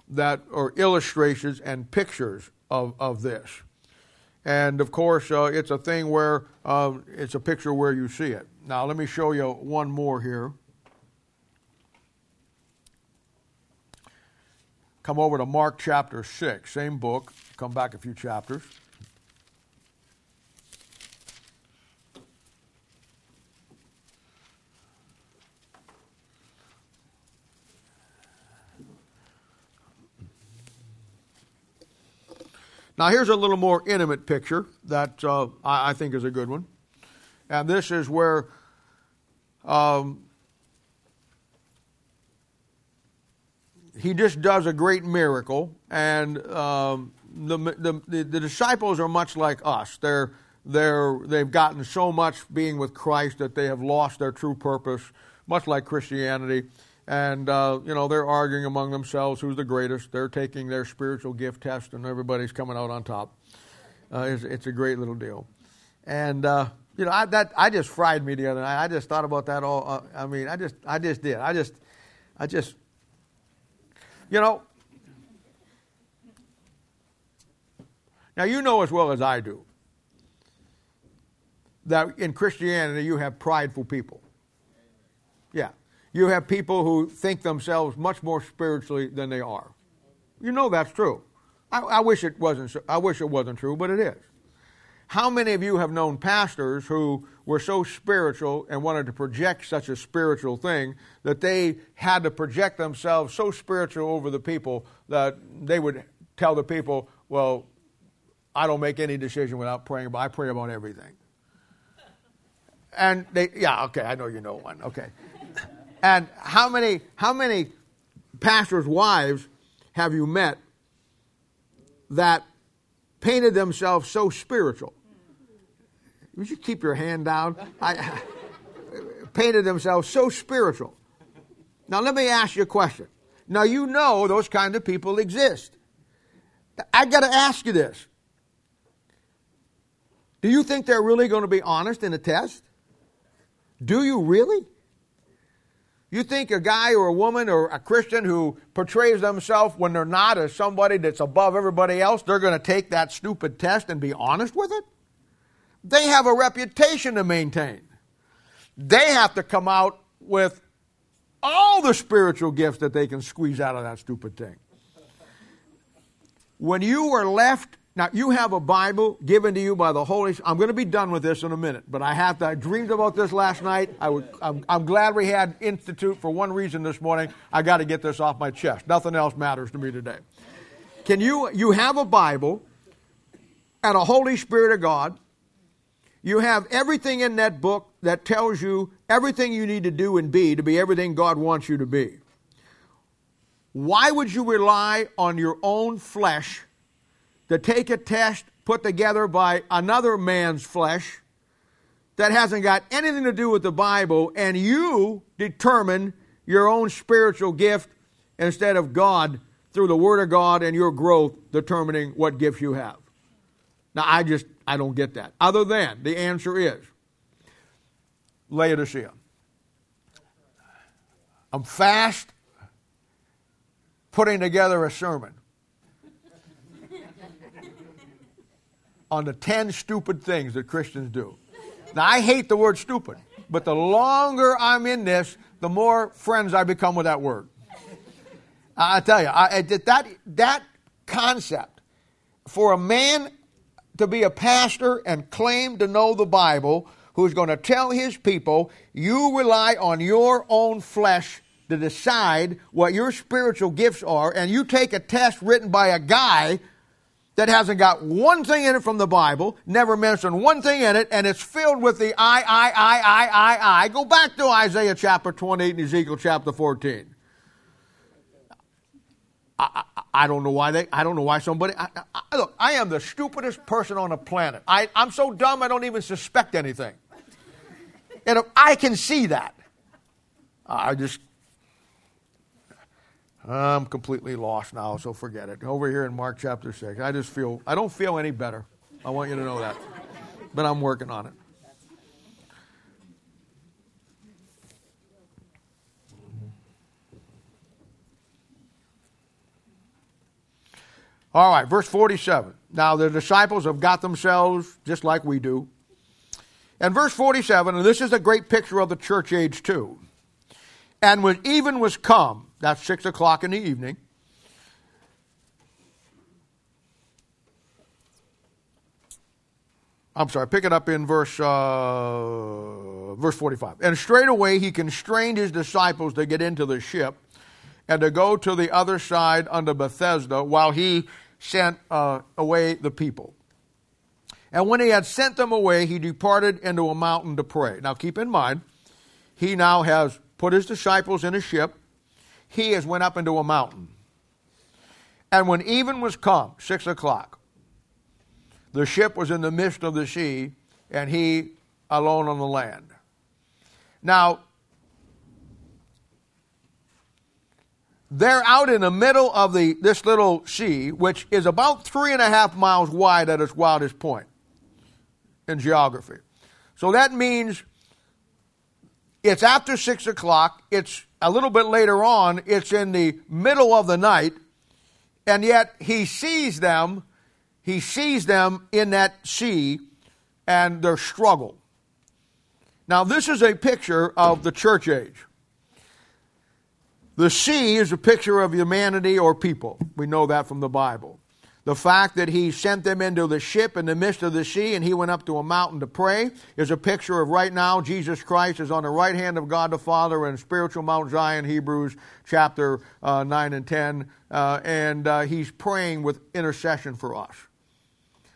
that are illustrations and pictures of, of this. And of course, uh, it's a thing where uh, it's a picture where you see it. Now, let me show you one more here. Come over to Mark chapter 6, same book, come back a few chapters. Now, here's a little more intimate picture that uh, I, I, think is a good one. And this is where um, he just does a great miracle, and um, the, the, the, the, disciples are much like us. They're, they're, they've gotten so much being with Christ that they have lost their true purpose, much like Christianity and uh, you know they're arguing among themselves who's the greatest. They're taking their spiritual gift test, and everybody's coming out on top. Uh, it's, it's, a great little deal, and uh, you know I, that I just fried me the other night. I just thought about that all. Uh, I mean, I just I just did. I just I just you know. Now you know as well as I do that in Christianity you have prideful people. Yeah you have people who think themselves much more spiritually than they are. You know that's true. I, I, wish it wasn't. I wish it wasn't true, but it is. How many of you have known pastors who were so spiritual and wanted to project such a spiritual thing that they had to project themselves so spiritual over the people that they would tell the people, "Well, I don't make any decision without praying, but I pray about everything." And they, yeah, okay, I know you know one. Okay. And how many, how many pastors' wives have you met that painted themselves so spiritual? Would you keep your hand down? I, painted themselves so spiritual. Now, let me ask you a question. Now, you know those kind of people exist. I got to ask you this. Do you think they're really going to be honest in a test? Do you really? You think a guy or a woman or a Christian who portrays themselves when they're not as somebody that's above everybody else, they're going to take that stupid test and be honest with it? They have a reputation to maintain. They have to come out with all the spiritual gifts that they can squeeze out of that stupid thing. When you are left now, you have a Bible given to you by the Holy Spirit. I'm going to be done with this in a minute, but I have to, I dreamed about this last night. I would, I'm, I'm glad we had Institute for one reason this morning. I got to get this off my chest. Nothing else matters to me today. Can you, you have a Bible and a Holy Spirit of God. You have everything in that book that tells you everything you need to do and be to be everything God wants you to be. Why would you rely on your own flesh to take a test put together by another man's flesh that hasn't got anything to do with the Bible, and you determine your own spiritual gift instead of God through the Word of God and your growth determining what gifts you have. Now, I just, I don't get that. Other than the answer is Laodicea. I'm fast putting together a sermon on the 10 stupid things that Christians do. Now, I hate the word stupid, but the longer I'm in this, the more friends I become with that word. I tell you, I, that, that concept for a man to be a pastor and claim to know the Bible, who's going to tell his people, you rely on your own flesh to decide what your spiritual gifts are, and you take a test written by a guy that hasn't got one thing in it from the Bible, never mentioned one thing in it, and it's filled with the I, I, I, I, I, I. Go back to Isaiah chapter 28 and Ezekiel chapter 14. I, I, don't know why they. I don't know why somebody. I, I, look, I am the stupidest person on the planet. I, I'm so dumb I don't even suspect anything. And I can see that. I just. I'm completely lost now, so forget it. Over here in Mark chapter six, I just feel. I don't feel any better. I want you to know that, but I'm working on it. All right, verse 47. Now the disciples have got themselves just like we do. And verse 47, and this is a great picture of the church age too. And when even was come, that's six o'clock in the evening, I'm sorry, pick it up in verse uh, verse 45. And straightway he constrained his disciples to get into the ship and to go to the other side unto Bethsaida while he sent uh, away the people. And when he had sent them away, he departed into a mountain to pray. Now keep in mind, he now has put his disciples in a ship. He has went up into a mountain. And when even was come, six o'clock, the ship was in the midst of the sea, and he alone on the land. Now, they're out in the middle of the, this little sea, which is about three and a half miles wide at its wildest point in geography. So that means it's after six o'clock, it's a little bit later on, it's in the middle of the night, and yet he sees them, he sees them in that sea and their struggle. Now, this is a picture of the church age. The sea is a picture of humanity or people. We know that from the Bible. The fact that he sent them into the ship in the midst of the sea and he went up to a mountain to pray is a picture of right now Jesus Christ is on the right hand of God the Father in spiritual Mount Zion, Hebrews chapter uh, 9 and 10, uh, and uh, he's praying with intercession for us.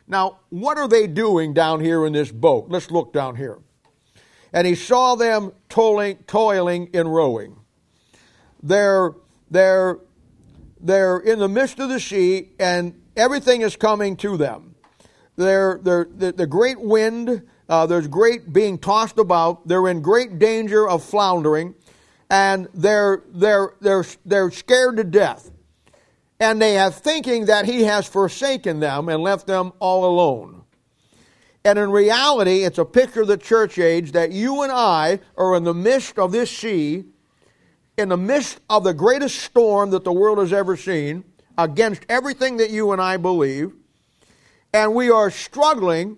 Now, what are they doing down here in this boat? Let's look down here. And he saw them toiling, toiling in rowing. They're, they're, they're in the midst of the sea and everything is coming to them. They're, they're, the, great wind, uh, there's great being tossed about. They're in great danger of floundering and they're, they're, they're, they're scared to death. And they have thinking that he has forsaken them and left them all alone. And in reality, it's a picture of the church age that you and I are in the midst of this sea in the midst of the greatest storm that the world has ever seen, against everything that you and I believe, and we are struggling,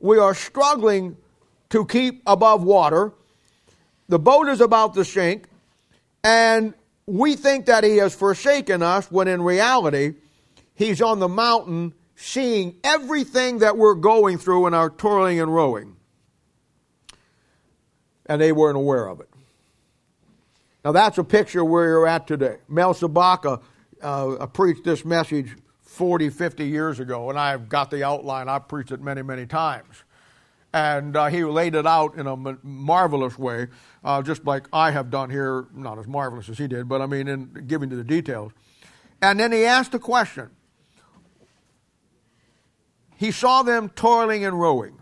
we are struggling to keep above water. The boat is about to sink, and we think that he has forsaken us when in reality, he's on the mountain seeing everything that we're going through in our toiling and rowing. And they weren't aware of it. Now that's a picture where you're at today. Mel Sabaka uh, preached this message 40, 50 years ago, and I've got the outline. I've preached it many, many times. And uh, he laid it out in a marvelous way, uh, just like I have done here, not as marvelous as he did, but I mean, in giving you the details. And then he asked a question. He saw them toiling and rowing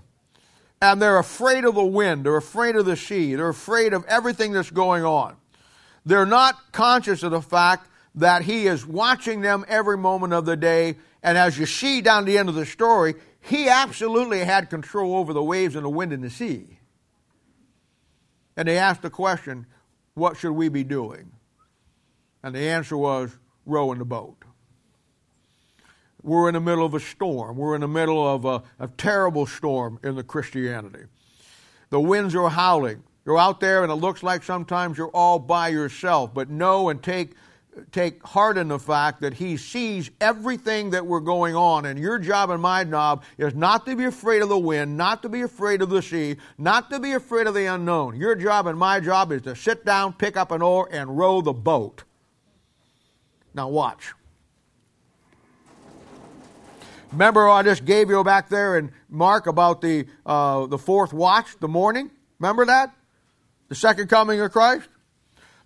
and they're afraid of the wind, they're afraid of the sea, they're afraid of everything that's going on. They're not conscious of the fact that He is watching them every moment of the day. And as you see down the end of the story, He absolutely had control over the waves and the wind and the sea. And they asked the question, What should we be doing? And the answer was, Rowing the boat. We're in the middle of a storm. We're in the middle of a, a terrible storm in the Christianity. The winds are howling. You're out there and it looks like sometimes you're all by yourself, but know and take take heart in the fact that he sees everything that we're going on. And your job and my job is not to be afraid of the wind not to be afraid of the sea not to be afraid of the unknown. Your job and my job is to sit down pick up an oar and row the boat. Now watch. Remember i just gave you back there in mark about the uh, the fourth watch the morning? Remember that the second coming of Christ?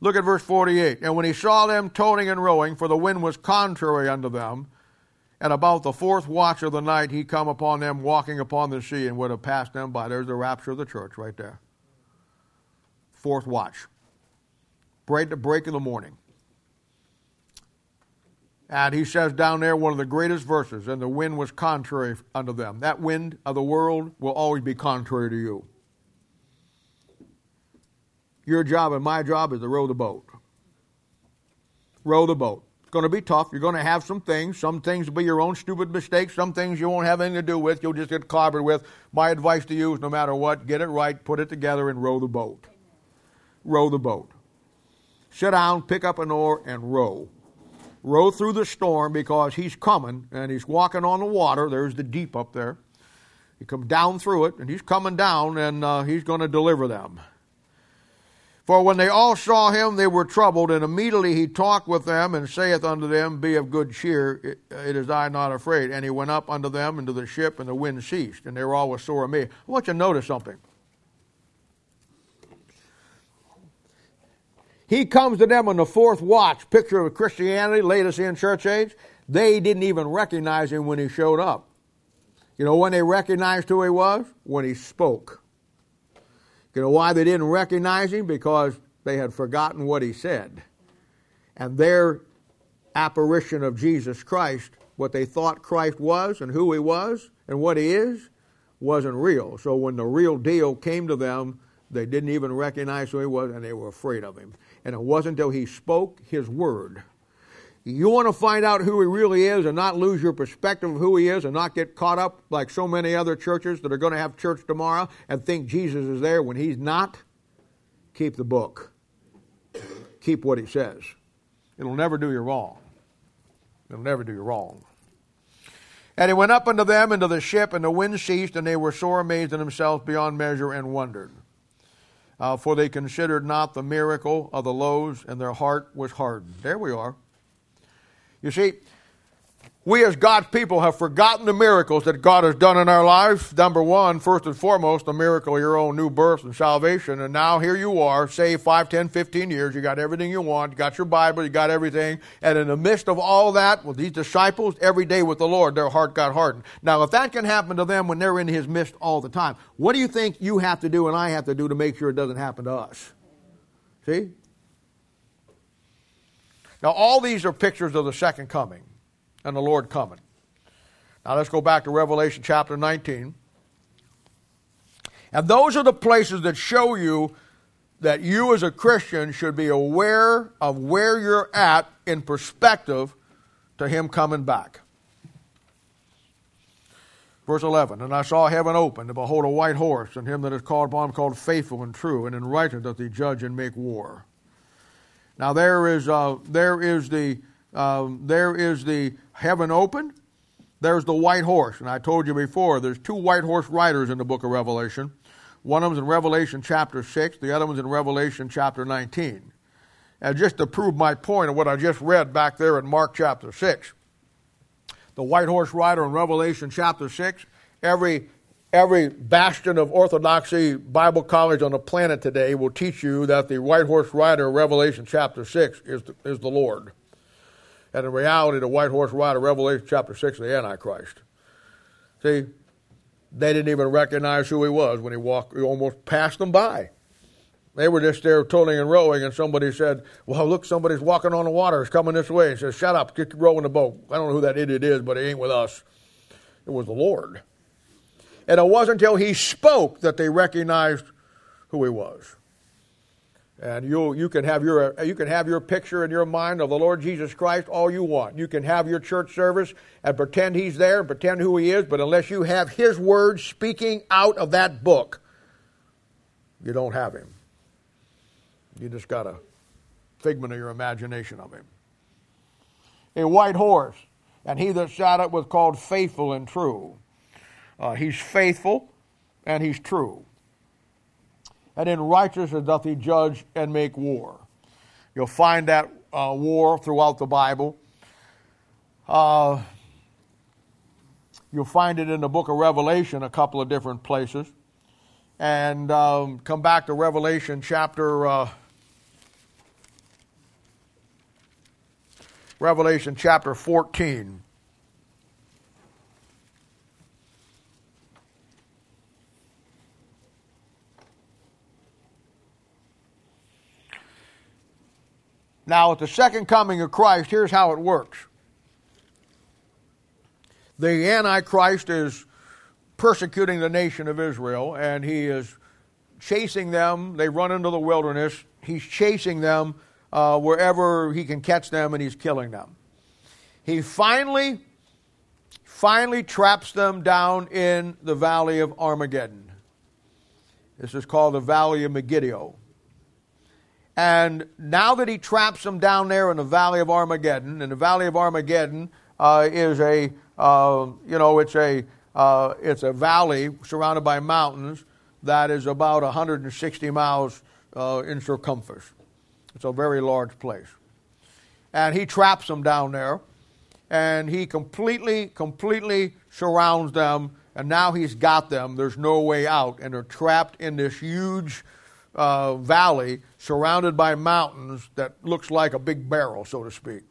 Look at verse 48. And when he saw them toning and rowing, for the wind was contrary unto them, and about the fourth watch of the night he come upon them walking upon the sea and would have passed them by. There's the rapture of the church right there. Fourth watch. Break the break in the morning. And he says down there one of the greatest verses, and the wind was contrary unto them. That wind of the world will always be contrary to you. Your job and my job is to row the boat. Row the boat. It's going to be tough. You're going to have some things. Some things will be your own stupid mistakes. Some things you won't have anything to do with. You'll just get clobbered with. My advice to you is no matter what, get it right, put it together, and row the boat. Row the boat. Sit down, pick up an oar, and row row through the storm because he's coming and he's walking on the water. There's the deep up there. He comes down through it and he's coming down and uh, he's going to deliver them. For when they all saw him, they were troubled, and immediately he talked with them and saith unto them, Be of good cheer, it, is I not afraid. And he went up unto them into the ship, and the wind ceased, and they were all sore amazed. I want you to notice something. He comes to them on the fourth watch, picture of Christianity, latest in church age. They didn't even recognize him when he showed up. You know when they recognized who he was? When he spoke. You know why they didn't recognize him? Because they had forgotten what he said. And their apparition of Jesus Christ, what they thought Christ was and who he was and what he is, wasn't real. So when the real deal came to them, they didn't even recognize who he was and they were afraid of him and it wasn't until he spoke his word. You want to find out who he really is and not lose your perspective of who he is and not get caught up like so many other churches that are going to have church tomorrow and think Jesus is there when he's not? Keep the book. Keep what he says. It'll never do you wrong. It'll never do you wrong. And he went up unto them into the ship, and the wind ceased, and they were sore amazed in themselves beyond measure and wondered uh, for they considered not the miracle of the loaves, and their heart was hardened. There we are. You see, we as God's people have forgotten the miracles that God has done in our lives. Number one, first and foremost, the miracle of your own new birth and salvation. And now here you are, say 5, 10, 15 years. You got everything you want. You got your Bible. You got everything. And in the midst of all that, with these disciples, every day with the Lord, their heart got hardened. Now, if that can happen to them when they're in His midst all the time, what do you think you have to do and I have to do to make sure it doesn't happen to us? See? Now, all these are pictures of the second coming and the Lord coming. Now let's go back to Revelation chapter 19. And those are the places that show you that you as a Christian should be aware of where you're at in perspective to Him coming back. Verse 11, And I saw heaven open, and behold a white horse, and him that is called upon called faithful and true, and in righteousness doth he judge and make war. Now there is, uh, there is the um, there is the heaven open. There's the white horse. And I told you before, there's two white horse riders in the book of Revelation. One of them's in Revelation chapter 6, the other one's in Revelation chapter 19. And just to prove my point of what I just read back there in Mark chapter 6, the white horse rider in Revelation chapter 6, every, every bastion of orthodoxy Bible college on the planet today will teach you that the white horse rider Revelation chapter 6 is the, is the Lord. And in reality, the white horse rider, of Revelation chapter 6, is the Antichrist. See, they didn't even recognize who he was when he walked, he almost passed them by. They were just there toiling and rowing, and somebody said, Well, look, somebody's walking on the water. He's coming this way. He says, Shut up, get rowing the boat. I don't know who that idiot is, but he ain't with us. It was the Lord. And it wasn't until he spoke that they recognized who he was. And you you can have your you can have your picture in your mind of the Lord Jesus Christ all you want. You can have your church service and pretend he's there and pretend who he is, but unless you have his words speaking out of that book, you don't have him. You just got a figment of your imagination of him. A white horse, and he that sat it was called faithful and true. Uh, he's faithful and he's true and in righteousness doth he judge and make war. You'll find that uh, war throughout the Bible. Uh, you'll find it in the book of Revelation a couple of different places. And um, come back to Revelation chapter uh, Revelation chapter 14. Now, at the second coming of Christ, here's how it works the Antichrist is persecuting the nation of Israel, and he is chasing them. They run into the wilderness. He's chasing them uh, wherever he can catch them, and he's killing them. He finally, finally traps them down in the valley of Armageddon. This is called the Valley of Megiddo. And now that he traps them down there in the Valley of Armageddon, and the Valley of Armageddon uh, is a, uh, you know, it's a, uh, it's a valley surrounded by mountains that is about 160 miles uh, in circumference. It's a very large place. And he traps them down there, and he completely, completely surrounds them, and now he's got them. There's no way out, and they're trapped in this huge uh, valley surrounded by mountains that looks like a big barrel, so to speak.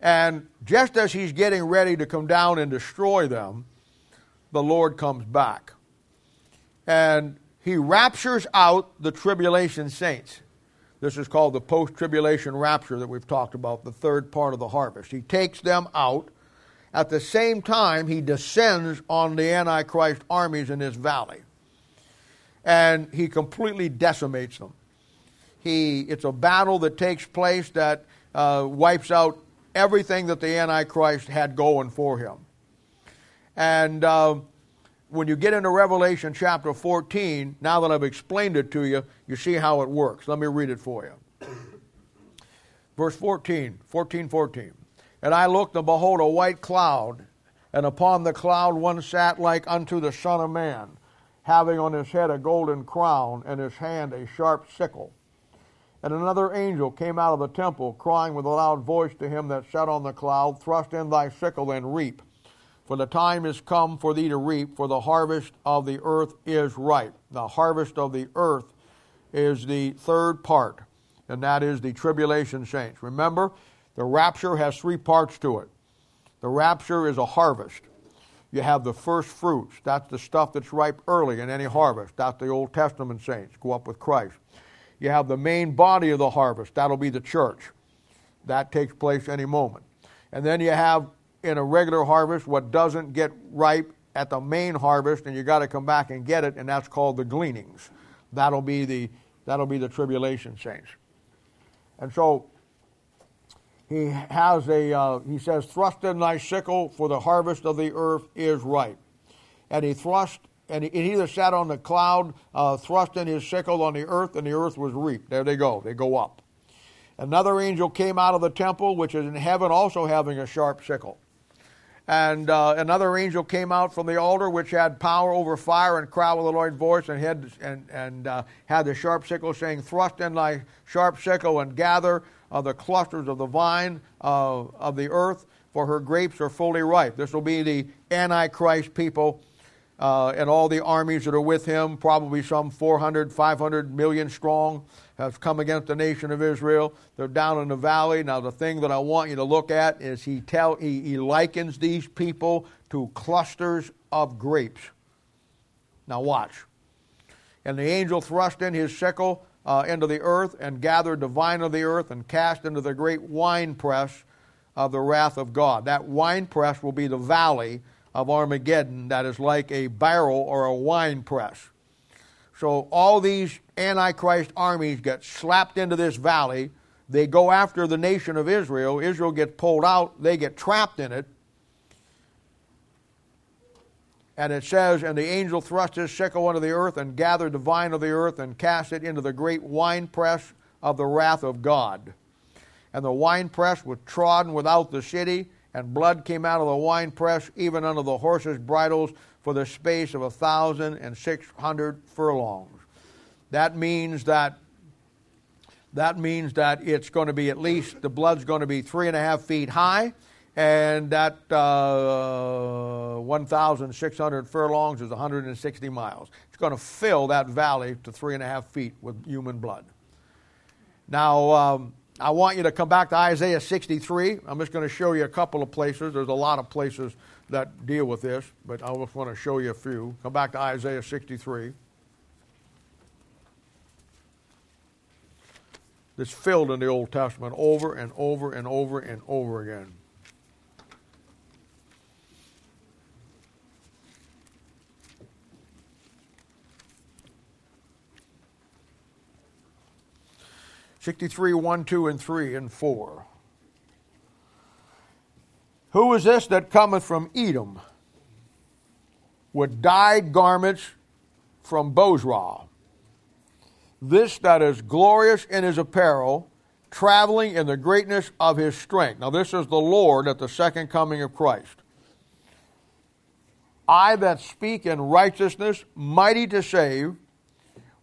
And just as he's getting ready to come down and destroy them, the Lord comes back. And he raptures out the tribulation saints. This is called the post tribulation rapture that we've talked about, the third part of the harvest. He takes them out. At the same time, he descends on the Antichrist armies in this valley and he completely decimates them. He, it's a battle that takes place that uh, wipes out everything that the Antichrist had going for him. And uh, when you get into Revelation chapter 14, now that I've explained it to you, you see how it works. Let me read it for you. Verse 14, 14, 14. And I looked, and behold, a white cloud, and upon the cloud one sat like unto the Son of Man having on his head a golden crown, and his hand a sharp sickle. And another angel came out of the temple, crying with a loud voice to him that sat on the cloud, Thrust in thy sickle and reap. For the time is come for thee to reap, for the harvest of the earth is ripe. The harvest of the earth is the third part, and that is the tribulation saints. Remember, the rapture has three parts to it. The rapture is a harvest. You have the first fruits. That's the stuff that's ripe early in any harvest. That's the Old Testament saints. Go up with Christ. You have the main body of the harvest. That'll be the church. That takes place any moment. And then you have in a regular harvest what doesn't get ripe at the main harvest, and you got to come back and get it, and that's called the gleanings. That'll be the that'll be the tribulation saints. And so he has a uh, he says thrust in thy sickle for the harvest of the earth is ripe and he thrust and he, either sat on the cloud uh, thrust in his sickle on the earth and the earth was reaped. There they go. They go up. Another angel came out of the temple which is in heaven also having a sharp sickle. And uh, another angel came out from the altar which had power over fire and cried with a loud voice and had and, and uh, had the sharp sickle saying thrust in thy sharp sickle and gather of the clusters of the vine uh, of the earth, for her grapes are fully ripe. This will be the Antichrist people uh, and all the armies that are with him, probably some 400, 500 million strong, have come against the nation of Israel. They're down in the valley. Now, the thing that I want you to look at is he, tell, he, he likens these people to clusters of grapes. Now, watch. And the angel thrust in his sickle uh, into the earth and gathered the vine of the earth and cast into the great winepress of the wrath of God. That winepress will be the valley of Armageddon that is like a barrel or a wine press. So all these Antichrist armies get slapped into this valley. They go after the nation of Israel. Israel gets pulled out. They get trapped in it. And it says, And the angel thrust his sickle into the earth and gathered the vine of the earth and cast it into the great winepress of the wrath of God. And the winepress was trodden without the city, and blood came out of the winepress, even under the horses' bridles, for the space of a thousand and six hundred furlongs. That means that that means that it's going to be at least the blood's going to be three and a half feet high and that uh, 1,600 furlongs is 160 miles. It's going to fill that valley to three and a half feet with human blood. Now, um, I want you to come back to Isaiah 63. I'm just going to show you a couple of places. There's a lot of places that deal with this, but I just want to show you a few. Come back to Isaiah 63. It's filled in the Old Testament over and over and over and over again. Sixty-three, one, two, and three, and four. Who is this that cometh from Edom with dyed garments from Bozrah? This that is glorious in his apparel, traveling in the greatness of his strength. Now, this is the Lord at the second coming of Christ. I that speak in righteousness, mighty to save,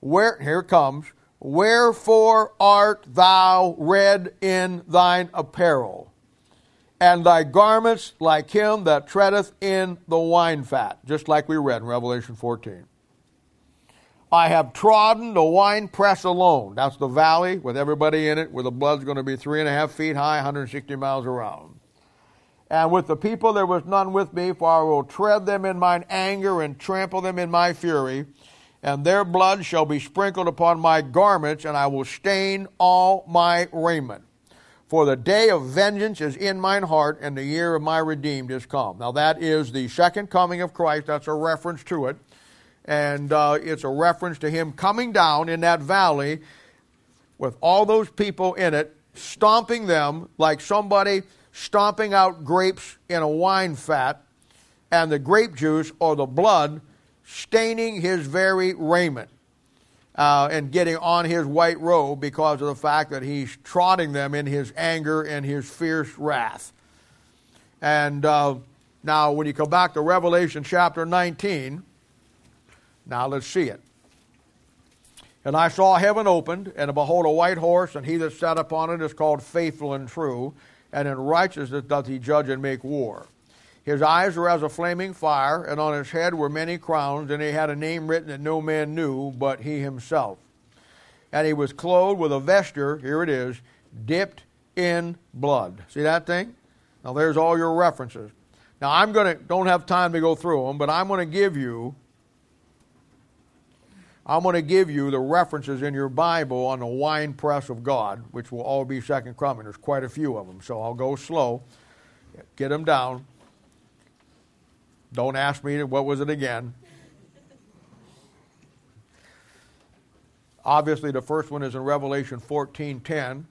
where, here comes, wherefore art thou red in thine apparel? and thy garments like him that treadeth in the wine fat, just like we read in Revelation 14. I have trodden the winepress alone. That's the valley with everybody in it, where the blood's going to be three and a half feet high, 160 miles around. And with the people there was none with me, for I will tread them in mine anger and trample them in my fury. And their blood shall be sprinkled upon my garments, and I will stain all my raiment. For the day of vengeance is in mine heart, and the year of my redeemed is come. Now, that is the second coming of Christ. That's a reference to it. And uh, it's a reference to him coming down in that valley with all those people in it, stomping them like somebody stomping out grapes in a wine fat, and the grape juice or the blood staining his very raiment uh, and getting on his white robe because of the fact that he's trotting them in his anger and his fierce wrath. And uh, now, when you come back to Revelation chapter 19, now let's see it. And I saw heaven opened, and behold, a white horse, and he that sat upon it is called Faithful and True, and in righteousness doth he judge and make war. His eyes were as a flaming fire, and on his head were many crowns, and he had a name written that no man knew but he himself. And he was clothed with a vesture, here it is, dipped in blood. See that thing? Now there's all your references. Now I'm going to don't have time to go through them, but I'm going to give you I'm going to give you the references in your Bible on the wine press of God, which will all be second coming. There's quite a few of them, so I'll go slow. Get them down. Don't ask me what was it again. Obviously, the first one is in Revelation 14:10.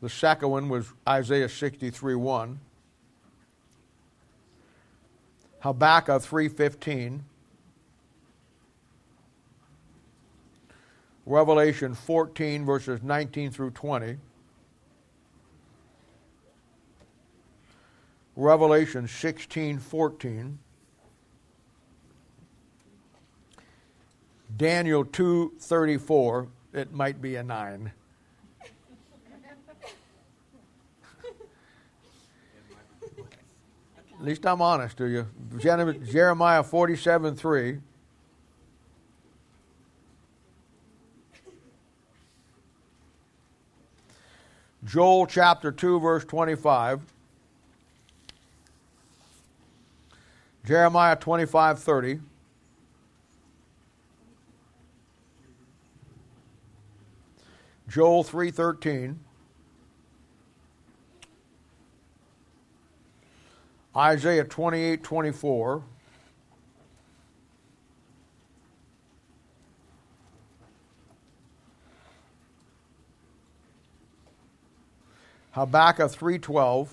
The second one was Isaiah 63:1. Habakkuk 3:15. Revelation 14 verses 19 through 20. Revelation 16 14. Daniel 2 34. It might be a 9. At least I'm honest to you. Jeremiah 47 3. Joel chapter 2, verse 25. Jeremiah 25 30. Joel 3:13 Isaiah 28:24 Habakkuk 3:12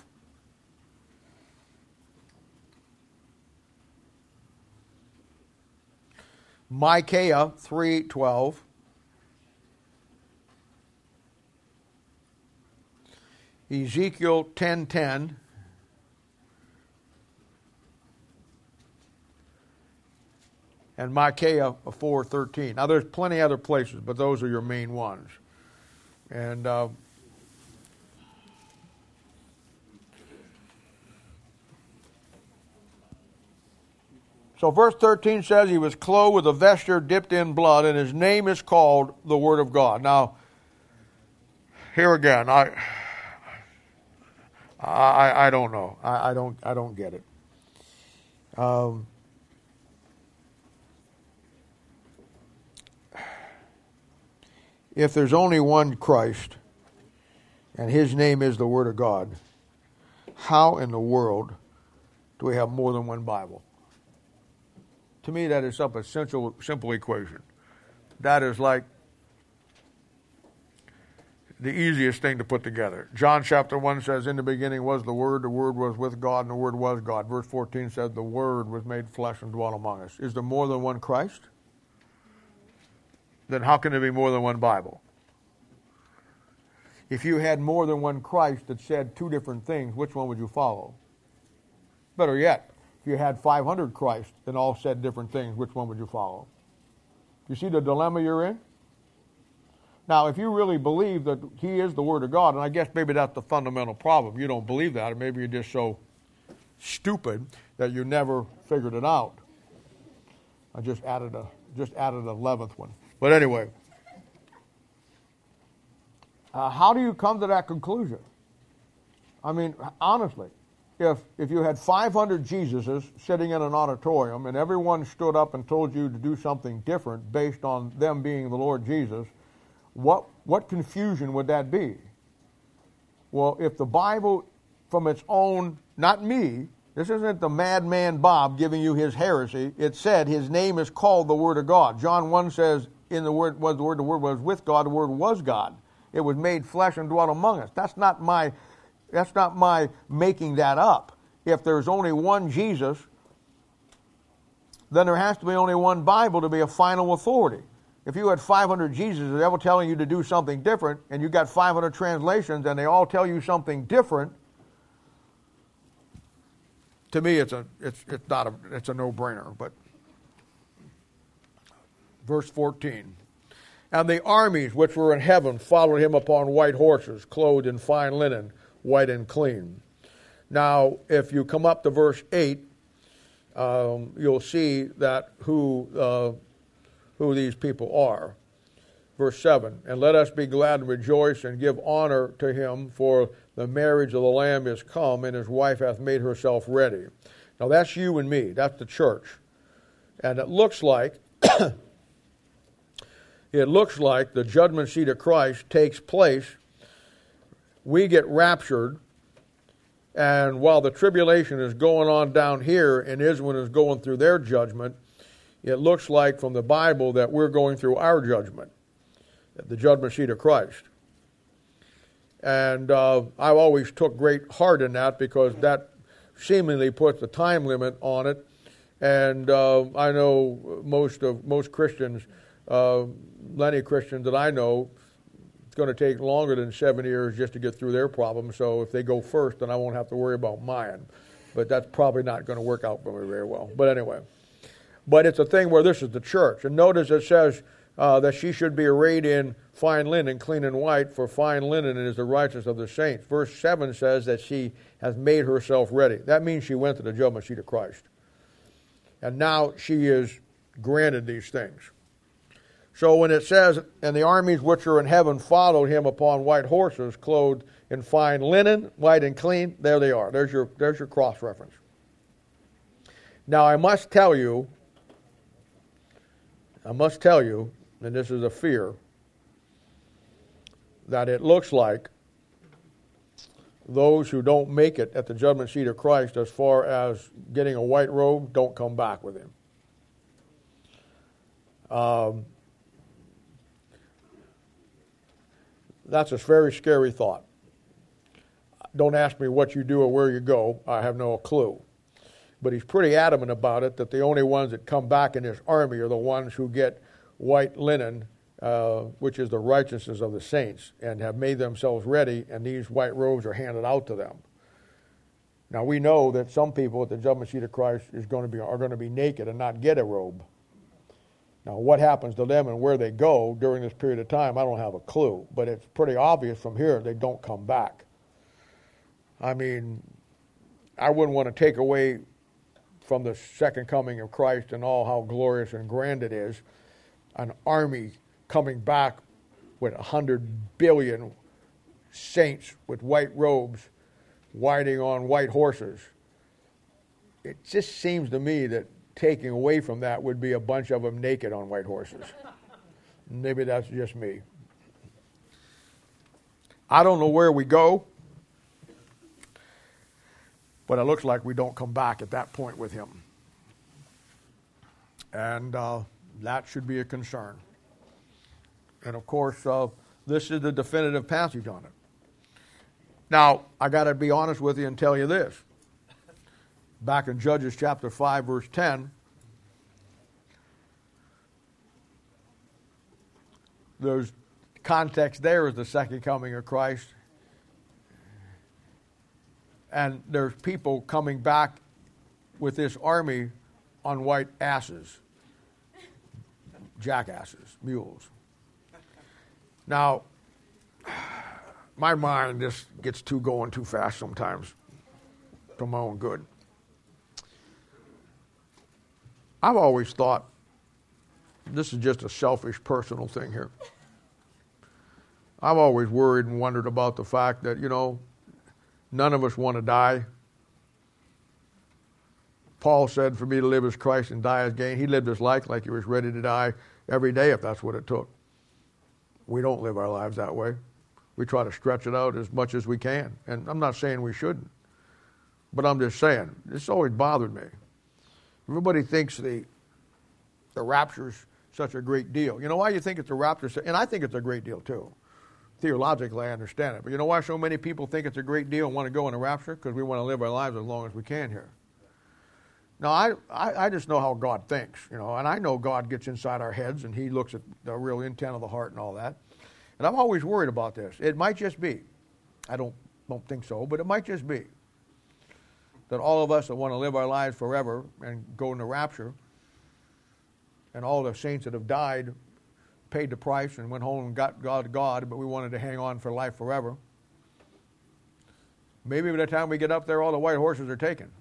Micah 3:12 Ezekiel 10:10 and Micah 4:13. Now there's plenty other places, but those are your main ones. And uh, So, verse 13 says he was clothed with a vesture dipped in blood, and his name is called the Word of God. Now, here again, I, I, I don't know. I, I don't, I don't get it. Um, if there's only one Christ, and His name is the Word of God, how in the world do we have more than one Bible? To me, that is some simple, simple equation. That is like the easiest thing to put together. John chapter 1 says, In the beginning was the Word, the Word was with God, and the Word was God. Verse 14 says, The Word was made flesh and dwelt among us. Is there more than one Christ? Then how can there be more than one Bible? If you had more than one Christ that said two different things, which one would you follow? Better yet, if you had 500 Christ and all said different things, which one would you follow? You see the dilemma you're in? Now, if you really believe that He is the Word of God, and I guess maybe that's the fundamental problem, you don't believe that, or maybe you're just so stupid that you never figured it out. I just added a just added eleventh one. But anyway, uh, how do you come to that conclusion? I mean, honestly, if if you had 500 Jesuses sitting in an auditorium and everyone stood up and told you to do something different based on them being the Lord Jesus what, what confusion would that be? Well, if the Bible, from its own, not me, this isn't the madman Bob giving you his heresy. It said his name is called the Word of God. John 1 says, In the Word was the Word, the Word was with God, the Word was God. It was made flesh and dwelt among us. That's not my that's not my making that up. If there's only one Jesus, then there has to be only one Bible to be a final authority. If you had 500 Jesus the devil telling you to do something different, and you got 500 translations and they all tell you something different, to me it's a it's it's not a it's a no-brainer. But verse 14. And the armies which were in heaven followed him upon white horses, clothed in fine linen, white and clean. Now, if you come up to verse 8, um, you'll see that who uh, who these people are. Verse 7 And let us be glad and rejoice and give honor to him, for the marriage of the Lamb is come, and his wife hath made herself ready. Now that's you and me, that's the church. And it looks like it looks like the judgment seat of Christ takes place. We get raptured, and while the tribulation is going on down here and Israel is going through their judgment, it looks like from the Bible that we're going through our judgment, the judgment seat of Christ. And uh, I've always took great heart in that because that seemingly puts a time limit on it. And uh, I know most of most Christians, uh, many Christians that I know, it's going to take longer than seven years just to get through their problem. So if they go first, then I won't have to worry about mine. But that's probably not going to work out very, very well. But anyway. But it's a thing where this is the church. And notice it says uh, that she should be arrayed in fine linen, clean and white, for fine linen is the righteousness of the saints. Verse 7 says that she has made herself ready. That means she went to the judgment seat of Christ. And now she is granted these things. So when it says, and the armies which are in heaven followed him upon white horses, clothed in fine linen, white and clean, there they are. There's your, there's your cross reference. Now I must tell you I must tell you, and this is a fear, that it looks like those who don't make it at the judgment seat of Christ as far as getting a white robe don't come back with him. Um, that's a very scary thought. Don't ask me what you do or where you go. I have no clue but he's pretty adamant about it that the only ones that come back in his army are the ones who get white linen, uh, which is the righteousness of the saints, and have made themselves ready, and these white robes are handed out to them. Now we know that some people at the judgment seat of Christ is going to be are going to be naked and not get a robe. Now what happens to them and where they go during this period of time, I don't have a clue, but it's pretty obvious from here they don't come back. I mean, I wouldn't want to take away from the second coming of Christ and all how glorious and grand it is, an army coming back with a hundred billion saints with white robes riding on white horses. It just seems to me that taking away from that would be a bunch of them naked on white horses. Maybe that's just me. I don't know where we go, but it looks like we don't come back at that point with him. And uh, that should be a concern. And of course, uh, this is the definitive passage on it. Now, I got to be honest with you and tell you this. Back in Judges chapter 5, verse 10, there's context there is the second coming of Christ. And there's people coming back with this army on white asses, jackasses, mules. Now, my mind just gets too going too fast sometimes for my own good. I've always thought this is just a selfish personal thing here. I've always worried and wondered about the fact that, you know, none of us want to die. Paul said, For me to live as Christ and die as gain. He lived his life like he was ready to die every day if that's what it took. We don't live our lives that way. We try to stretch it out as much as we can. And I'm not saying we shouldn't, but I'm just saying, this always bothered me. Everybody thinks the, the rapture's such a great deal. You know why you think it's a rapture? And I think it's a great deal too. Theologically, I understand it. But you know why so many people think it's a great deal and want to go in a rapture? Because we want to live our lives as long as we can here. Now, I, I, I, just know how God thinks, you know, and I know God gets inside our heads and He looks at the real intent of the heart and all that. And I'm always worried about this. It might just be, I don't, don't think so, but it might just be that all of us that want to live our lives forever and go into rapture, and all the saints that have died paid the price and went home and got God God, but we wanted to hang on for life forever. Maybe by the time we get up there, all the white horses are taken.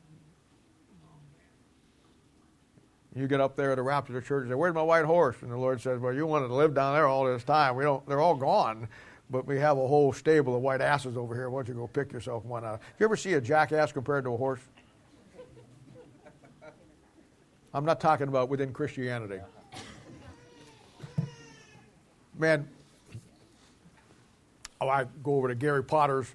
You get up there at the rapture church and say, Where's my white horse? And the Lord says, Well, you wanted to live down there all this time. We don't they're all gone. But we have a whole stable of white asses over here. Why don't you go pick yourself one out? You ever see a jackass compared to a horse? I'm not talking about within Christianity. Man, oh, I go over to Gary Potter's,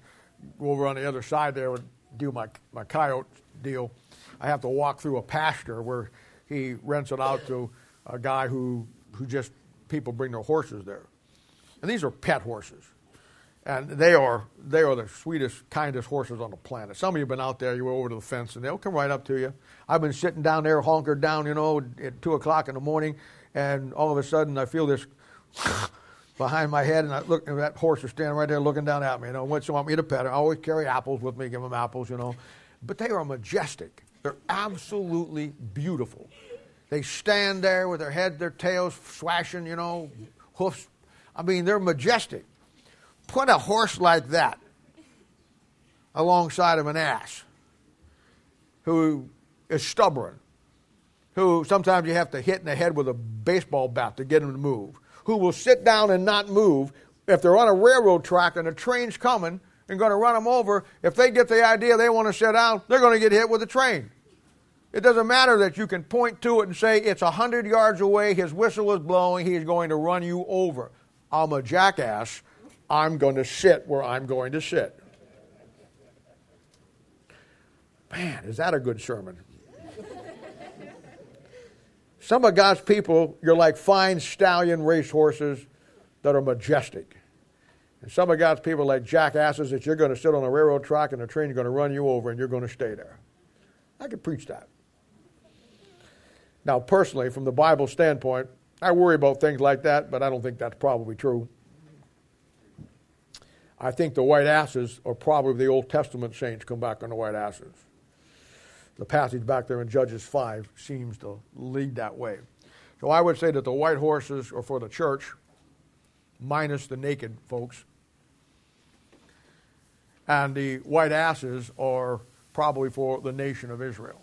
go over on the other side there and do my, my coyote deal. I have to walk through a pasture where he rents it out to a guy who, who just, people bring their horses there. And these are pet horses. And they are, they are the sweetest, kindest horses on the planet. Some of you have been out there, you go over to the fence, and they'll come right up to you. I've been sitting down there, honkered down, you know, at 2 o'clock in the morning, and all of a sudden I feel this behind my head, and I look, and that horse is standing right there looking down at me. You know, what you want me to pet her? I always carry apples with me, give them apples, you know. But they are majestic. They're absolutely beautiful. They stand there with their head, their tails swashing, you know, hoofs. I mean, they're majestic. Put a horse like that alongside of an ass who is stubborn, who sometimes you have to hit in the head with a baseball bat to get him to move, who will sit down and not move if they're on a railroad track and a train's coming and going to run them over. If they get the idea they want to sit down, they're going to get hit with a train. It doesn't matter that you can point to it and say it's 100 yards away, his whistle is blowing, he's going to run you over. I'm a jackass. I'm going to sit where I'm going to sit. Man, is that a good sermon? Some of God's people, you're like fine stallion racehorses that are majestic. And some of God's people are like jackasses that you're going to sit on a railroad track and the train's going to run you over and you're going to stay there. I could preach that. Now, personally, from the Bible standpoint, I worry about things like that, but I don't think that's probably true. I think the white asses are probably the Old Testament saints come back on the white asses. The passage back there in Judges 5 seems to lead that way. So I would say that the white horses are for the church, minus the naked folks. And the white asses are probably for the nation of Israel.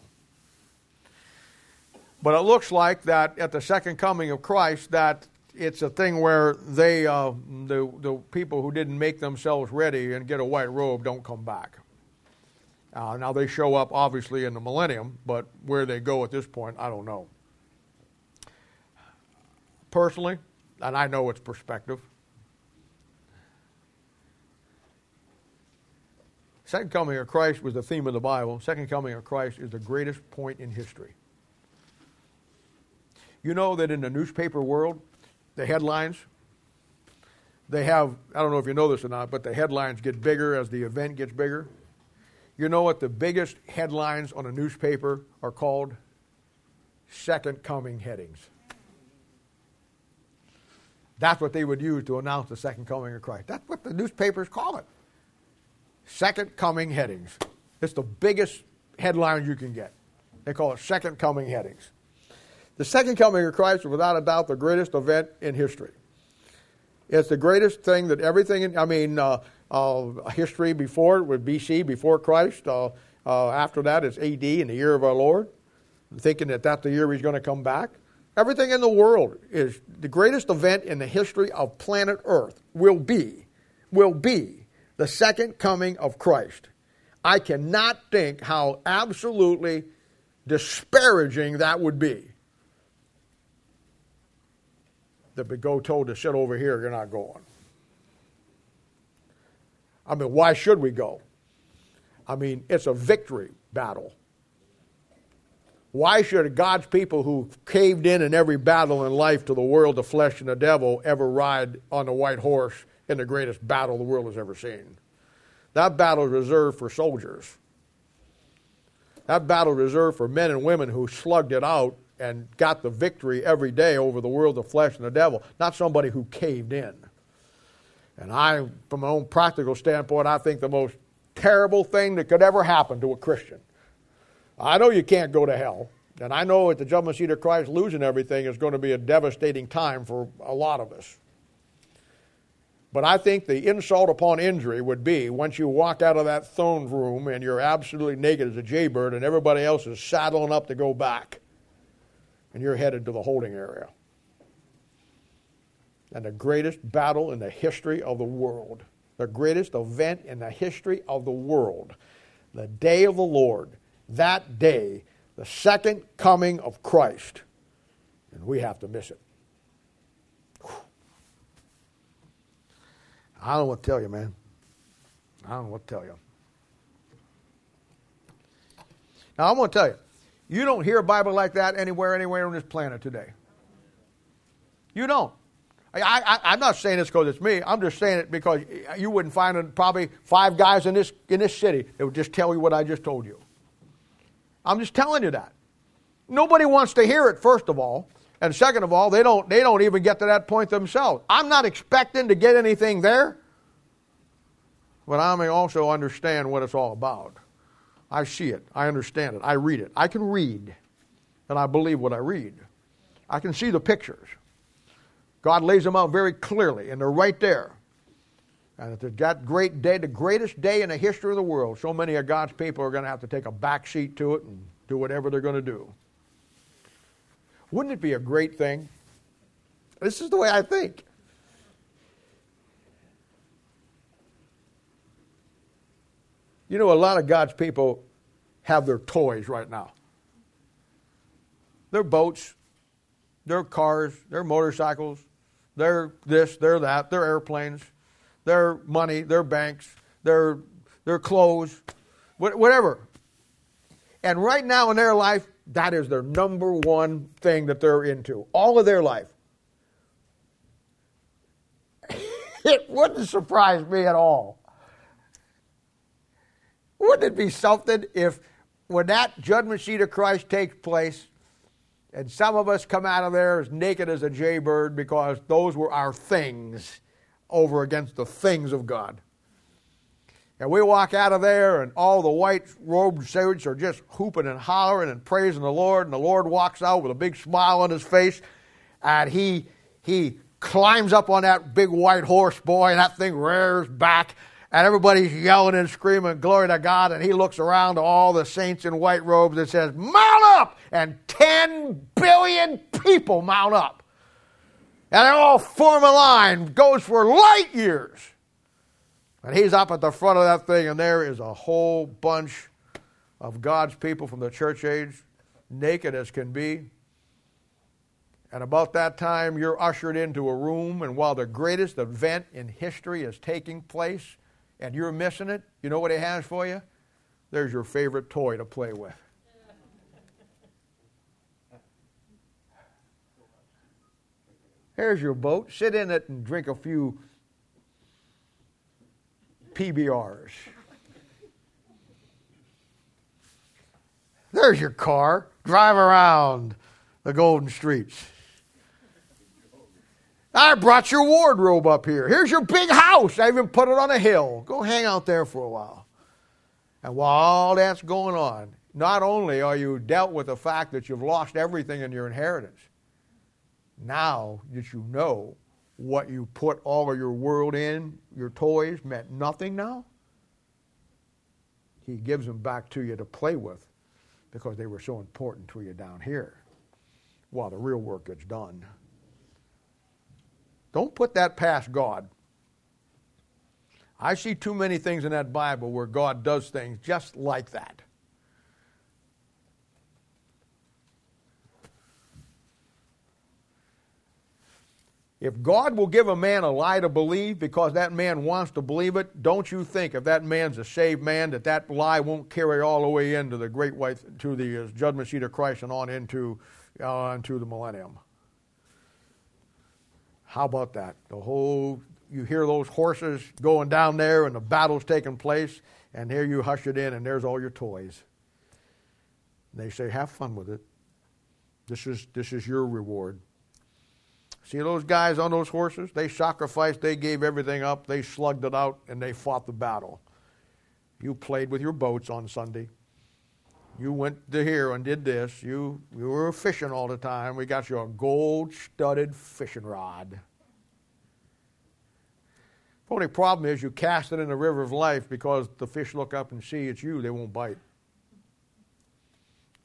But it looks like that at the second coming of Christ, that it's a thing where they, uh, the, the people who didn't make themselves ready and get a white robe don't come back. Uh, now they show up obviously in the millennium, but where they go at this point, I don't know. Personally, and I know it's perspective, Second coming of Christ was the theme of the Bible. Second coming of Christ is the greatest point in history. You know that in the newspaper world, the headlines, they have, I don't know if you know this or not, but the headlines get bigger as the event gets bigger. You know what the biggest headlines on a newspaper are called? Second coming headings. That's what they would use to announce the second coming of Christ. That's what the newspapers call it. Second coming headings. It's the biggest headline you can get. They call it second coming headings. The second coming of Christ is without a doubt the greatest event in history. It's the greatest thing that everything, in, I mean, uh, uh, history before it was BC, before Christ. Uh, uh, after that, it's AD in the year of our Lord, thinking that that's the year he's going to come back. Everything in the world is the greatest event in the history of planet Earth will be, will be the second coming of Christ. I cannot think how absolutely disparaging that would be. That we go told to sit over here, you're not going. I mean, why should we go? I mean, it's a victory battle. Why should God's people who caved in in every battle in life to the world, the flesh, and the devil ever ride on the white horse in the greatest battle the world has ever seen? That battle is reserved for soldiers. That battle reserved for men and women who slugged it out and got the victory every day over the world, the flesh, and the devil, not somebody who caved in. And I, from my own practical standpoint, I think the most terrible thing that could ever happen to a Christian. I know you can't go to hell, and I know at the judgment seat of Christ, losing everything is going to be a devastating time for a lot of us. But I think the insult upon injury would be once you walk out of that throne room and you're absolutely naked as a jaybird and everybody else is saddling up to go back and you're headed to the holding area. And the greatest battle in the history of the world, the greatest event in the history of the world, the day of the Lord, that day, the second coming of Christ. And we have to miss it. I don't know what to tell you, man. I don't know what to tell you. Now, I'm going to tell you, you don't hear a Bible like that anywhere, anywhere on this planet today. You don't. I, am not saying this because it's me. I'm just saying it because you wouldn't find probably five guys in this, in this city that would just tell you what I just told you. I'm just telling you that. Nobody wants to hear it, first of all. And second of all, they don't, they don't even get to that point themselves. I'm not expecting to get anything there, but I may also understand what it's all about. I see it. I understand it. I read it. I can read, and I believe what I read. I can see the pictures. God lays them out very clearly, and they're right there. And at that great day, the greatest day in the history of the world, so many of God's people are going to have to take a back seat to it and do whatever they're going to do. Wouldn't it be a great thing? This is the way I think. You know, a lot of God's people have their toys right now. Their boats, their cars, their motorcycles, their this, their that, their airplanes, their money, their banks, their, their clothes, whatever. And right now in their life, that is their number one thing that they're into, all of their life. it wouldn't surprise me at all. Wouldn't it be something if, when that judgment seat of Christ takes place, and some of us come out of there as naked as a jaybird because those were our things over against the things of God? And we walk out of there, and all the white robed saints are just hooping and hollering and praising the Lord. And the Lord walks out with a big smile on his face, and he he climbs up on that big white horse, boy, and that thing rears back, and everybody's yelling and screaming, "Glory to God!" And he looks around to all the saints in white robes and says, "Mount up!" And ten billion people mount up. And they all form a line, goes for light years. And he's up at the front of that thing, and there is a whole bunch of God's people from the church age, naked as can be. And about that time, you're ushered into a room, and while the greatest event in history is taking place, and you're missing it, you know what he has for you? There's your favorite toy to play with. Here's your boat. Sit in it and drink a few PBRs. There's your car. Drive around the golden streets. I brought your wardrobe up here. Here's your big house. I even put it on a hill. Go hang out there for a while. And while all that's going on, not only are you dealt with the fact that you've lost everything in your inheritance, now that you know what you put all of your world in, your toys, meant nothing now, he gives them back to you to play with because they were so important to you down here while the real work gets done. Don't put that past God. I see too many things in that Bible where God does things just like that. If God will give a man a lie to believe because that man wants to believe it, don't you think if that man's a saved man that that lie won't carry all the way into the great white to the uh, judgment seat of Christ and on into uh, into the millennium? How about that? The whole, you hear those horses going down there and the battle's taking place, and here you hush it in and there's all your toys. And they say, have fun with it. This is, this is your reward. See those guys on those horses? They sacrificed, they gave everything up, they slugged it out, and they fought the battle. You played with your boats on Sunday. You went to here and did this. You, you were fishing all the time. We got you a gold studded fishing rod. The only problem is you cast it in the river of life because the fish look up and see it's you, they won't bite.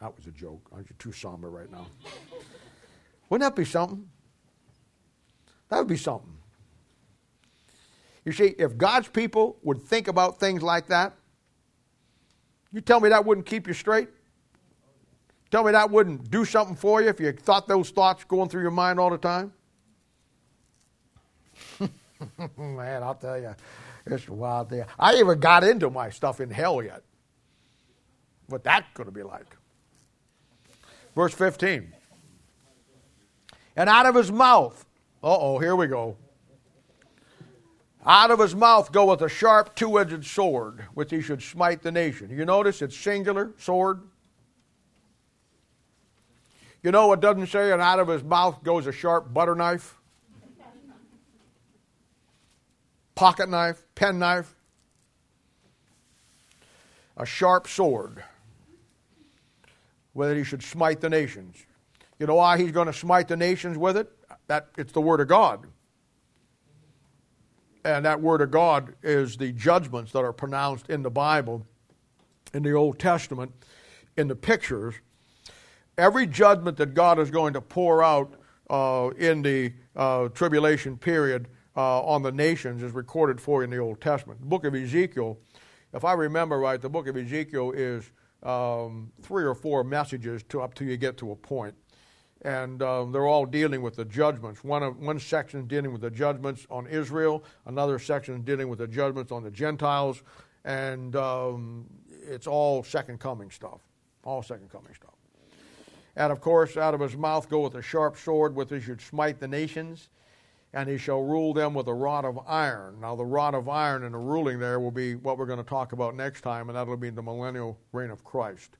That was a joke. Aren't you too somber right now? Wouldn't that be something? That would be something. You see, if God's people would think about things like that, you tell me that wouldn't keep you straight? Tell me that wouldn't do something for you if you thought those thoughts going through your mind all the time? Man, I'll tell you, it's wild there. I even got into my stuff in hell yet. What that going to be like. Verse 15. And out of his mouth, uh oh, here we go. Out of his mouth goeth a sharp two edged sword, which he should smite the nation. You notice it's singular, sword. You know what doesn't say, and out of his mouth goes a sharp butter knife? Pocket knife, pen knife, a sharp sword, whether he should smite the nations. You know why he's going to smite the nations with it? That it's the word of God and that word of God is the judgments that are pronounced in the Bible, in the Old Testament, in the pictures. Every judgment that God is going to pour out uh, in the uh, tribulation period uh, on the nations is recorded for you in the Old Testament. The book of Ezekiel, if I remember right, the book of Ezekiel is um, three or four messages to, up till you get to a point and um, they're all dealing with the judgments. One, one section is dealing with the judgments on Israel, another section is dealing with the judgments on the Gentiles, and um, it's all second coming stuff. All second coming stuff. And of course, out of his mouth goeth a sharp sword with which he should smite the nations, and he shall rule them with a rod of iron. Now, the rod of iron and the ruling there will be what we're going to talk about next time, and that'll be the millennial reign of Christ.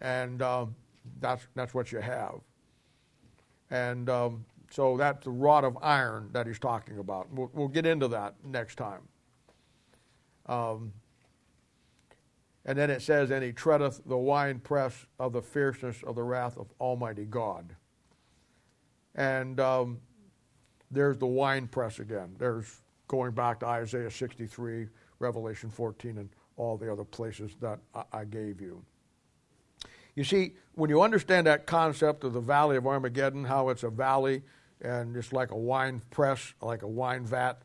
And uh, that's, that's what you have. And um, so that's the rod of iron that he's talking about. We'll, we'll get into that next time. Um, and then it says, And he treadeth the winepress of the fierceness of the wrath of Almighty God. And um, there's the winepress again. There's going back to Isaiah 63, Revelation 14, and all the other places that I, I gave you. You see, when you understand that concept of the Valley of Armageddon, how it's a valley and it's like a wine press, like a wine vat.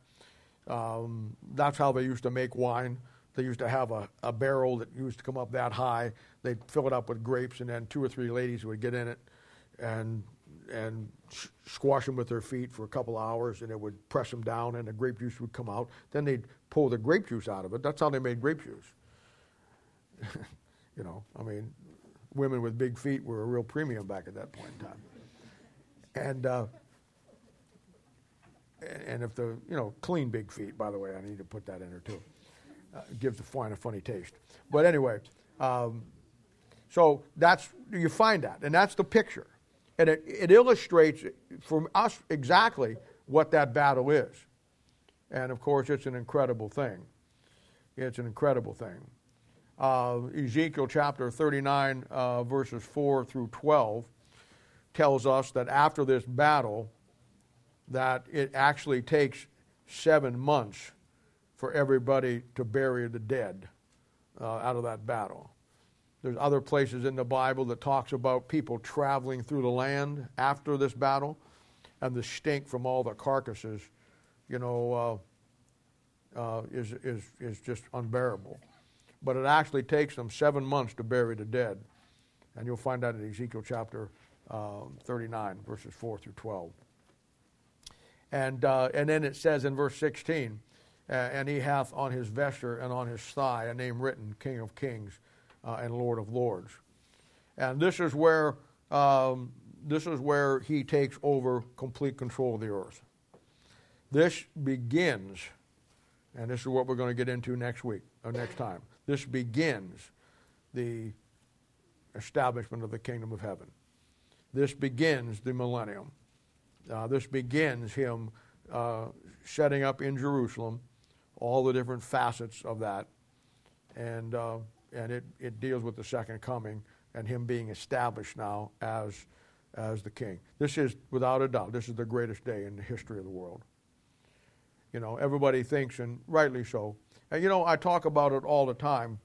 Um, that's how they used to make wine. They used to have a, a barrel that used to come up that high. They'd fill it up with grapes, and then two or three ladies would get in it and and squash them with their feet for a couple hours, and it would press them down, and the grape juice would come out. Then they'd pull the grape juice out of it. That's how they made grape juice. you know, I mean, women with big feet were a real premium back at that point in time. And uh, and if the you know clean big feet, by the way, I need to put that in there too. Uh, gives the wine a funny taste. But anyway, um, so that's you find that, and that's the picture, and it, it illustrates for us exactly what that battle is. And of course, it's an incredible thing. It's an incredible thing. Uh, Ezekiel chapter 39, uh, verses 4 through 12, tells us that after this battle, that it actually takes seven months for everybody to bury the dead uh, out of that battle. There's other places in the Bible that talks about people traveling through the land after this battle, and the stink from all the carcasses, you know, uh, uh, is, is, is just unbearable. But it actually takes them seven months to bury the dead. And you'll find that in Ezekiel chapter um, 39, verses 4 through 12. And, uh, and then it says in verse 16, uh, and he hath on his vesture and on his thigh a name written, King of Kings uh, and Lord of Lords. And this is where um, this is where he takes over complete control of the earth. This begins, and this is what we're going to get into next week or next time. This begins the establishment of the kingdom of heaven. This begins the millennium. Uh, this begins him uh, setting up in Jerusalem all the different facets of that. And, uh, and it, it deals with the second coming and him being established now as, as the king. This is, without a doubt, this is the greatest day in the history of the world. You know, everybody thinks, and rightly so. And you know, I talk about it all the time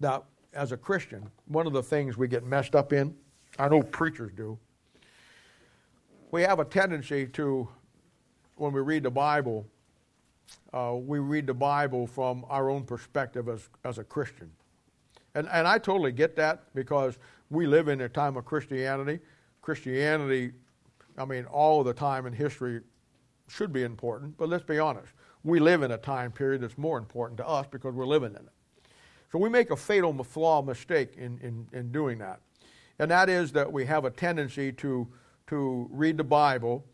that as a Christian, one of the things we get messed up in, I know preachers do, we have a tendency to, when we read the Bible, uh, we read the Bible from our own perspective as, as a Christian. And, and I totally get that because we live in a time of Christianity. Christianity, I mean, all the time in history should be important, but let's be honest. We live in a time period that's more important to us because we're living in it. So we make a fatal flaw mistake in, in, in doing that. And that is that we have a tendency to, to read the Bible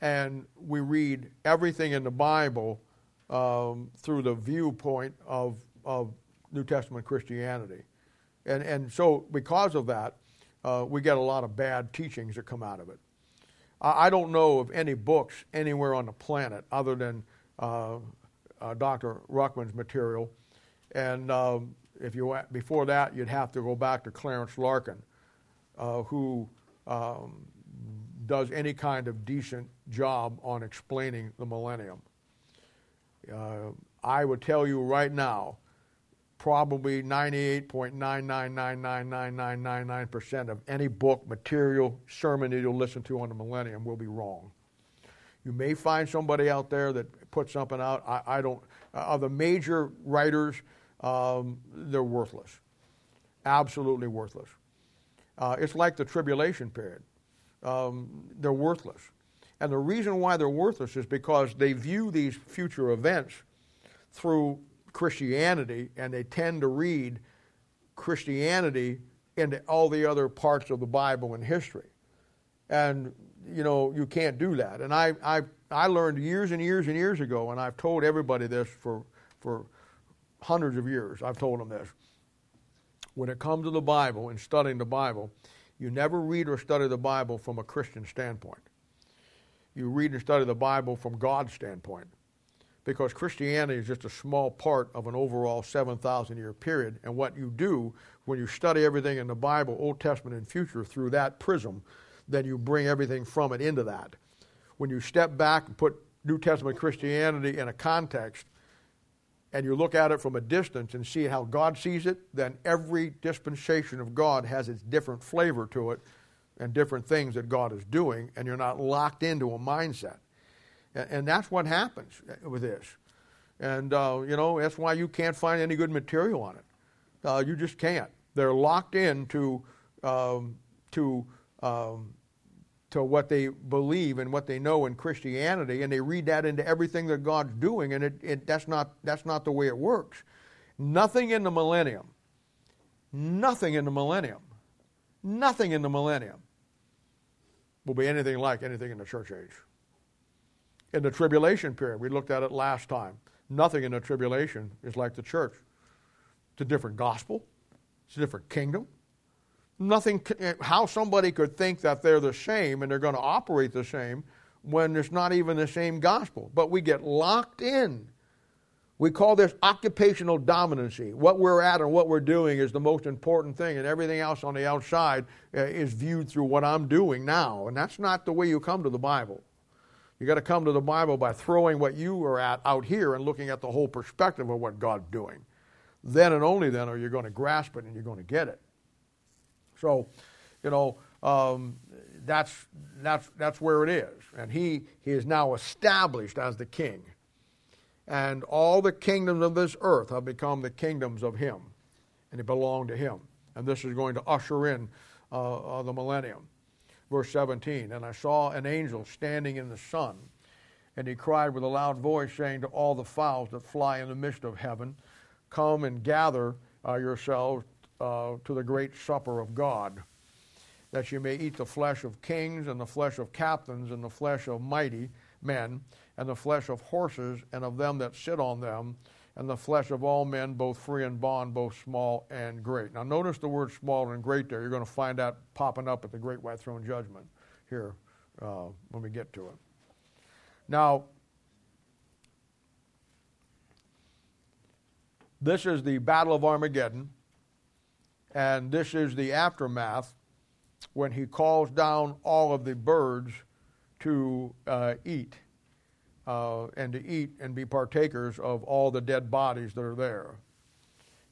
and we read everything in the Bible um, through the viewpoint of, of New Testament Christianity. And, and so, because of that, uh, we get a lot of bad teachings that come out of it. I, I don't know of any books anywhere on the planet other than Dr. Ruckman's material. And um, if you before that, you'd have to go back to Clarence Larkin, uh, who um, does any kind of decent job on explaining the millennium. Uh, I would tell you right now, probably 98.9999999% of any book, material, sermon that you'll listen to on the millennium will be wrong. You may find somebody out there that puts something out. I, I don't. Uh, of the major writers, um, they're worthless. Absolutely worthless. Uh, it's like the tribulation period. Um, they're worthless. And the reason why they're worthless is because they view these future events through Christianity and they tend to read Christianity into all the other parts of the Bible and history. And, you know, you can't do that. And I, I, I learned years and years and years ago, and I've told everybody this for, for hundreds of years, I've told them this. When it comes to the Bible and studying the Bible, you never read or study the Bible from a Christian standpoint you read and study the Bible from God's standpoint. Because Christianity is just a small part of an overall 7,000 year period. And what you do when you study everything in the Bible, Old Testament and future, through that prism, then you bring everything from it into that. When you step back and put New Testament Christianity in a context, and you look at it from a distance and see how God sees it, then every dispensation of God has its different flavor to it and different things that God is doing, and you're not locked into a mindset. And, and that's what happens with this. And, uh, you know, that's why you can't find any good material on it. Uh, you just can't. They're locked into um, to um, to what they believe and what they know in Christianity, and they read that into everything that God's doing, and it, it, that's, not, that's not the way it works. Nothing in the millennium, nothing in the millennium, nothing in the millennium will be anything like anything in the church age. In the tribulation period, we looked at it last time. Nothing in the tribulation is like the church. It's a different gospel, it's a different kingdom, nothing, how somebody could think that they're the same and they're going to operate the same when it's not even the same gospel. But we get locked in. We call this occupational dominancy. What we're at and what we're doing is the most important thing, and everything else on the outside uh, is viewed through what I'm doing now. And that's not the way you come to the Bible. You got to come to the Bible by throwing what you are at out here and looking at the whole perspective of what God's doing. Then and only then are you going to grasp it and you're going to get it. So, you know, um, that's, that's, that's where it is. And he, he is now established as the king. And all the kingdoms of this earth have become the kingdoms of him, and they belong to him. And this is going to usher in uh, uh, the millennium. Verse 17 And I saw an angel standing in the sun, and he cried with a loud voice, saying to all the fowls that fly in the midst of heaven, Come and gather uh, yourselves uh, to the great supper of God, that you may eat the flesh of kings, and the flesh of captains, and the flesh of mighty men, and the flesh of horses, and of them that sit on them, and the flesh of all men, both free and bond, both small and great. Now, notice the word small and great there. You're going to find that popping up at the great white throne judgment here uh, when we get to it. Now, this is the Battle of Armageddon. And this is the aftermath when he calls down all of the birds to uh, eat uh, and to eat and be partakers of all the dead bodies that are there.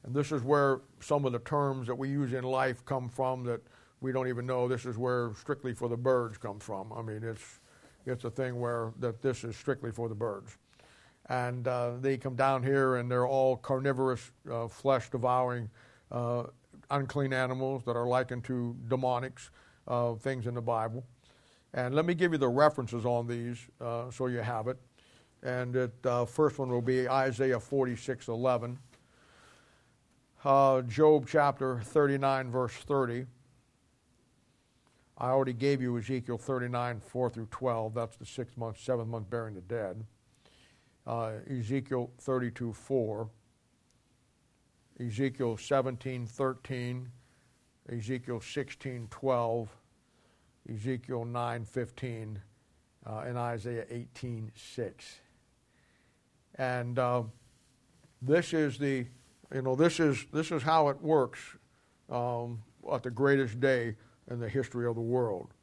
And this is where some of the terms that we use in life come from that we don't even know. This is where strictly for the birds comes from. I mean, it's, it's a thing where that this is strictly for the birds. And uh, they come down here and they're all carnivorous, uh, flesh devouring uh, unclean animals that are likened to demonics, uh, things in the Bible. And let me give you the references on these uh, so you have it. And the uh, first one will be Isaiah 46 11, uh, Job chapter 39, verse 30. I already gave you Ezekiel 39, 4 through 12. That's the sixth month, seventh month burying the dead. Uh, Ezekiel 32, 4. Ezekiel 17:13, Ezekiel 16:12, Ezekiel 9:15, uh, and Isaiah 18:6. And uh, this is the, you know, this is this is how it works um, at the greatest day in the history of the world.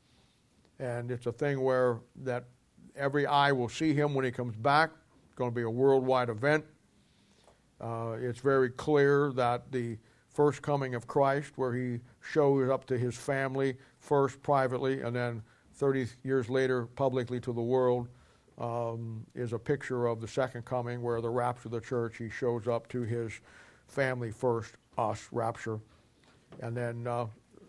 And it's a thing where that every eye will see him when he comes back. It's going to be a worldwide event. Uh, it's very clear that the first coming of Christ, where he shows up to his family first privately and then 30 years later publicly to the world, um, is a picture of the second coming, where the rapture of the church, he shows up to his family first, us, rapture, and then uh,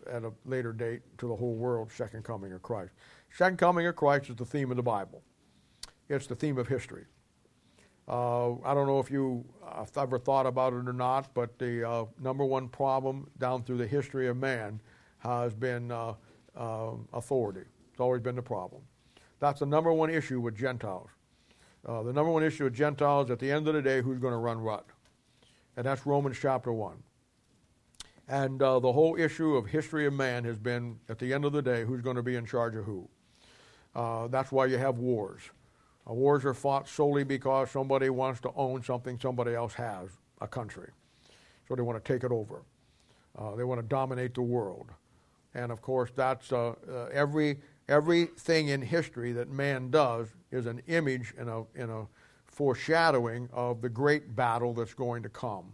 at a later date to the whole world, second coming of Christ. Second coming of Christ is the theme of the Bible. It's the theme of history. Uh, I don't know if you have ever thought about it or not, but the uh, number one problem down through the history of man has been uh, um, authority. It's always been the problem. That's the number one issue with Gentiles. Uh, the number one issue with Gentiles at the end of the day, who's going to run what? And that's Romans chapter 1. And uh, the whole issue of history of man has been, at the end of the day, who's going to be in charge of who. Uh, that's why you have wars. Wars are fought solely because somebody wants to own something somebody else has, a country. So they want to take it over. Uh, they want to dominate the world. And of course, that's uh, uh, every everything in history that man does is an image and a, and a foreshadowing of the great battle that's going to come.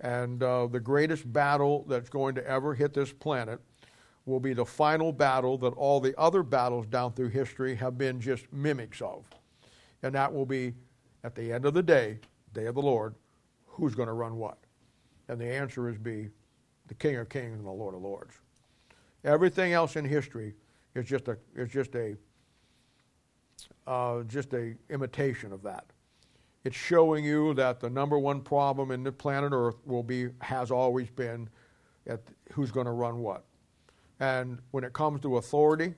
And uh, the greatest battle that's going to ever hit this planet will be the final battle that all the other battles down through history have been just mimics of. And that will be at the end of the day, day of the Lord, who's going to run what? And the answer is be the King of Kings and the Lord of Lords. Everything else in history is just a is just a uh, just a imitation of that. It's showing you that the number one problem in the planet Earth will be has always been at who's going to run what. And when it comes to authority,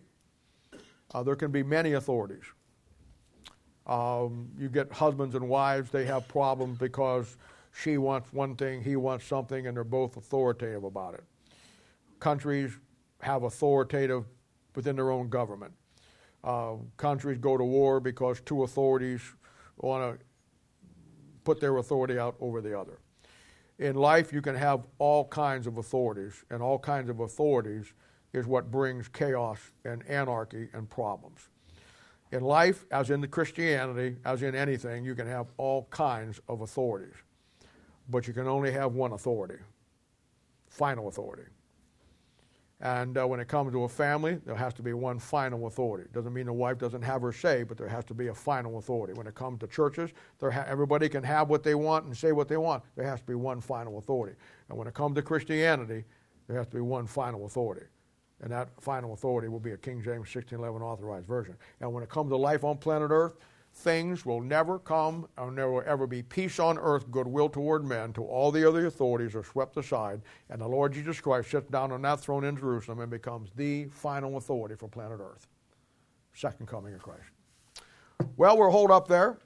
uh, there can be many authorities. Um, you get husbands and wives, they have problems because she wants one thing, he wants something, and they're both authoritative about it. Countries have authoritative within their own government. Uh, countries go to war because two authorities want to put their authority out over the other. In life, you can have all kinds of authorities, and all kinds of authorities is what brings chaos and anarchy and problems. In life, as in the Christianity, as in anything, you can have all kinds of authorities, but you can only have one authority, final authority. And uh, when it comes to a family, there has to be one final authority. Doesn't mean the wife doesn't have her say, but there has to be a final authority. When it comes to churches, ha- everybody can have what they want and say what they want. There has to be one final authority. And when it comes to Christianity, there has to be one final authority. And that final authority will be a King James 1611 authorized version. And when it comes to life on planet Earth, things will never come and there will ever be peace on earth, goodwill toward men, till all the other authorities are swept aside, and the Lord Jesus Christ sits down on that throne in Jerusalem and becomes the final authority for planet earth. Second coming of Christ. Well, we'll hold up there.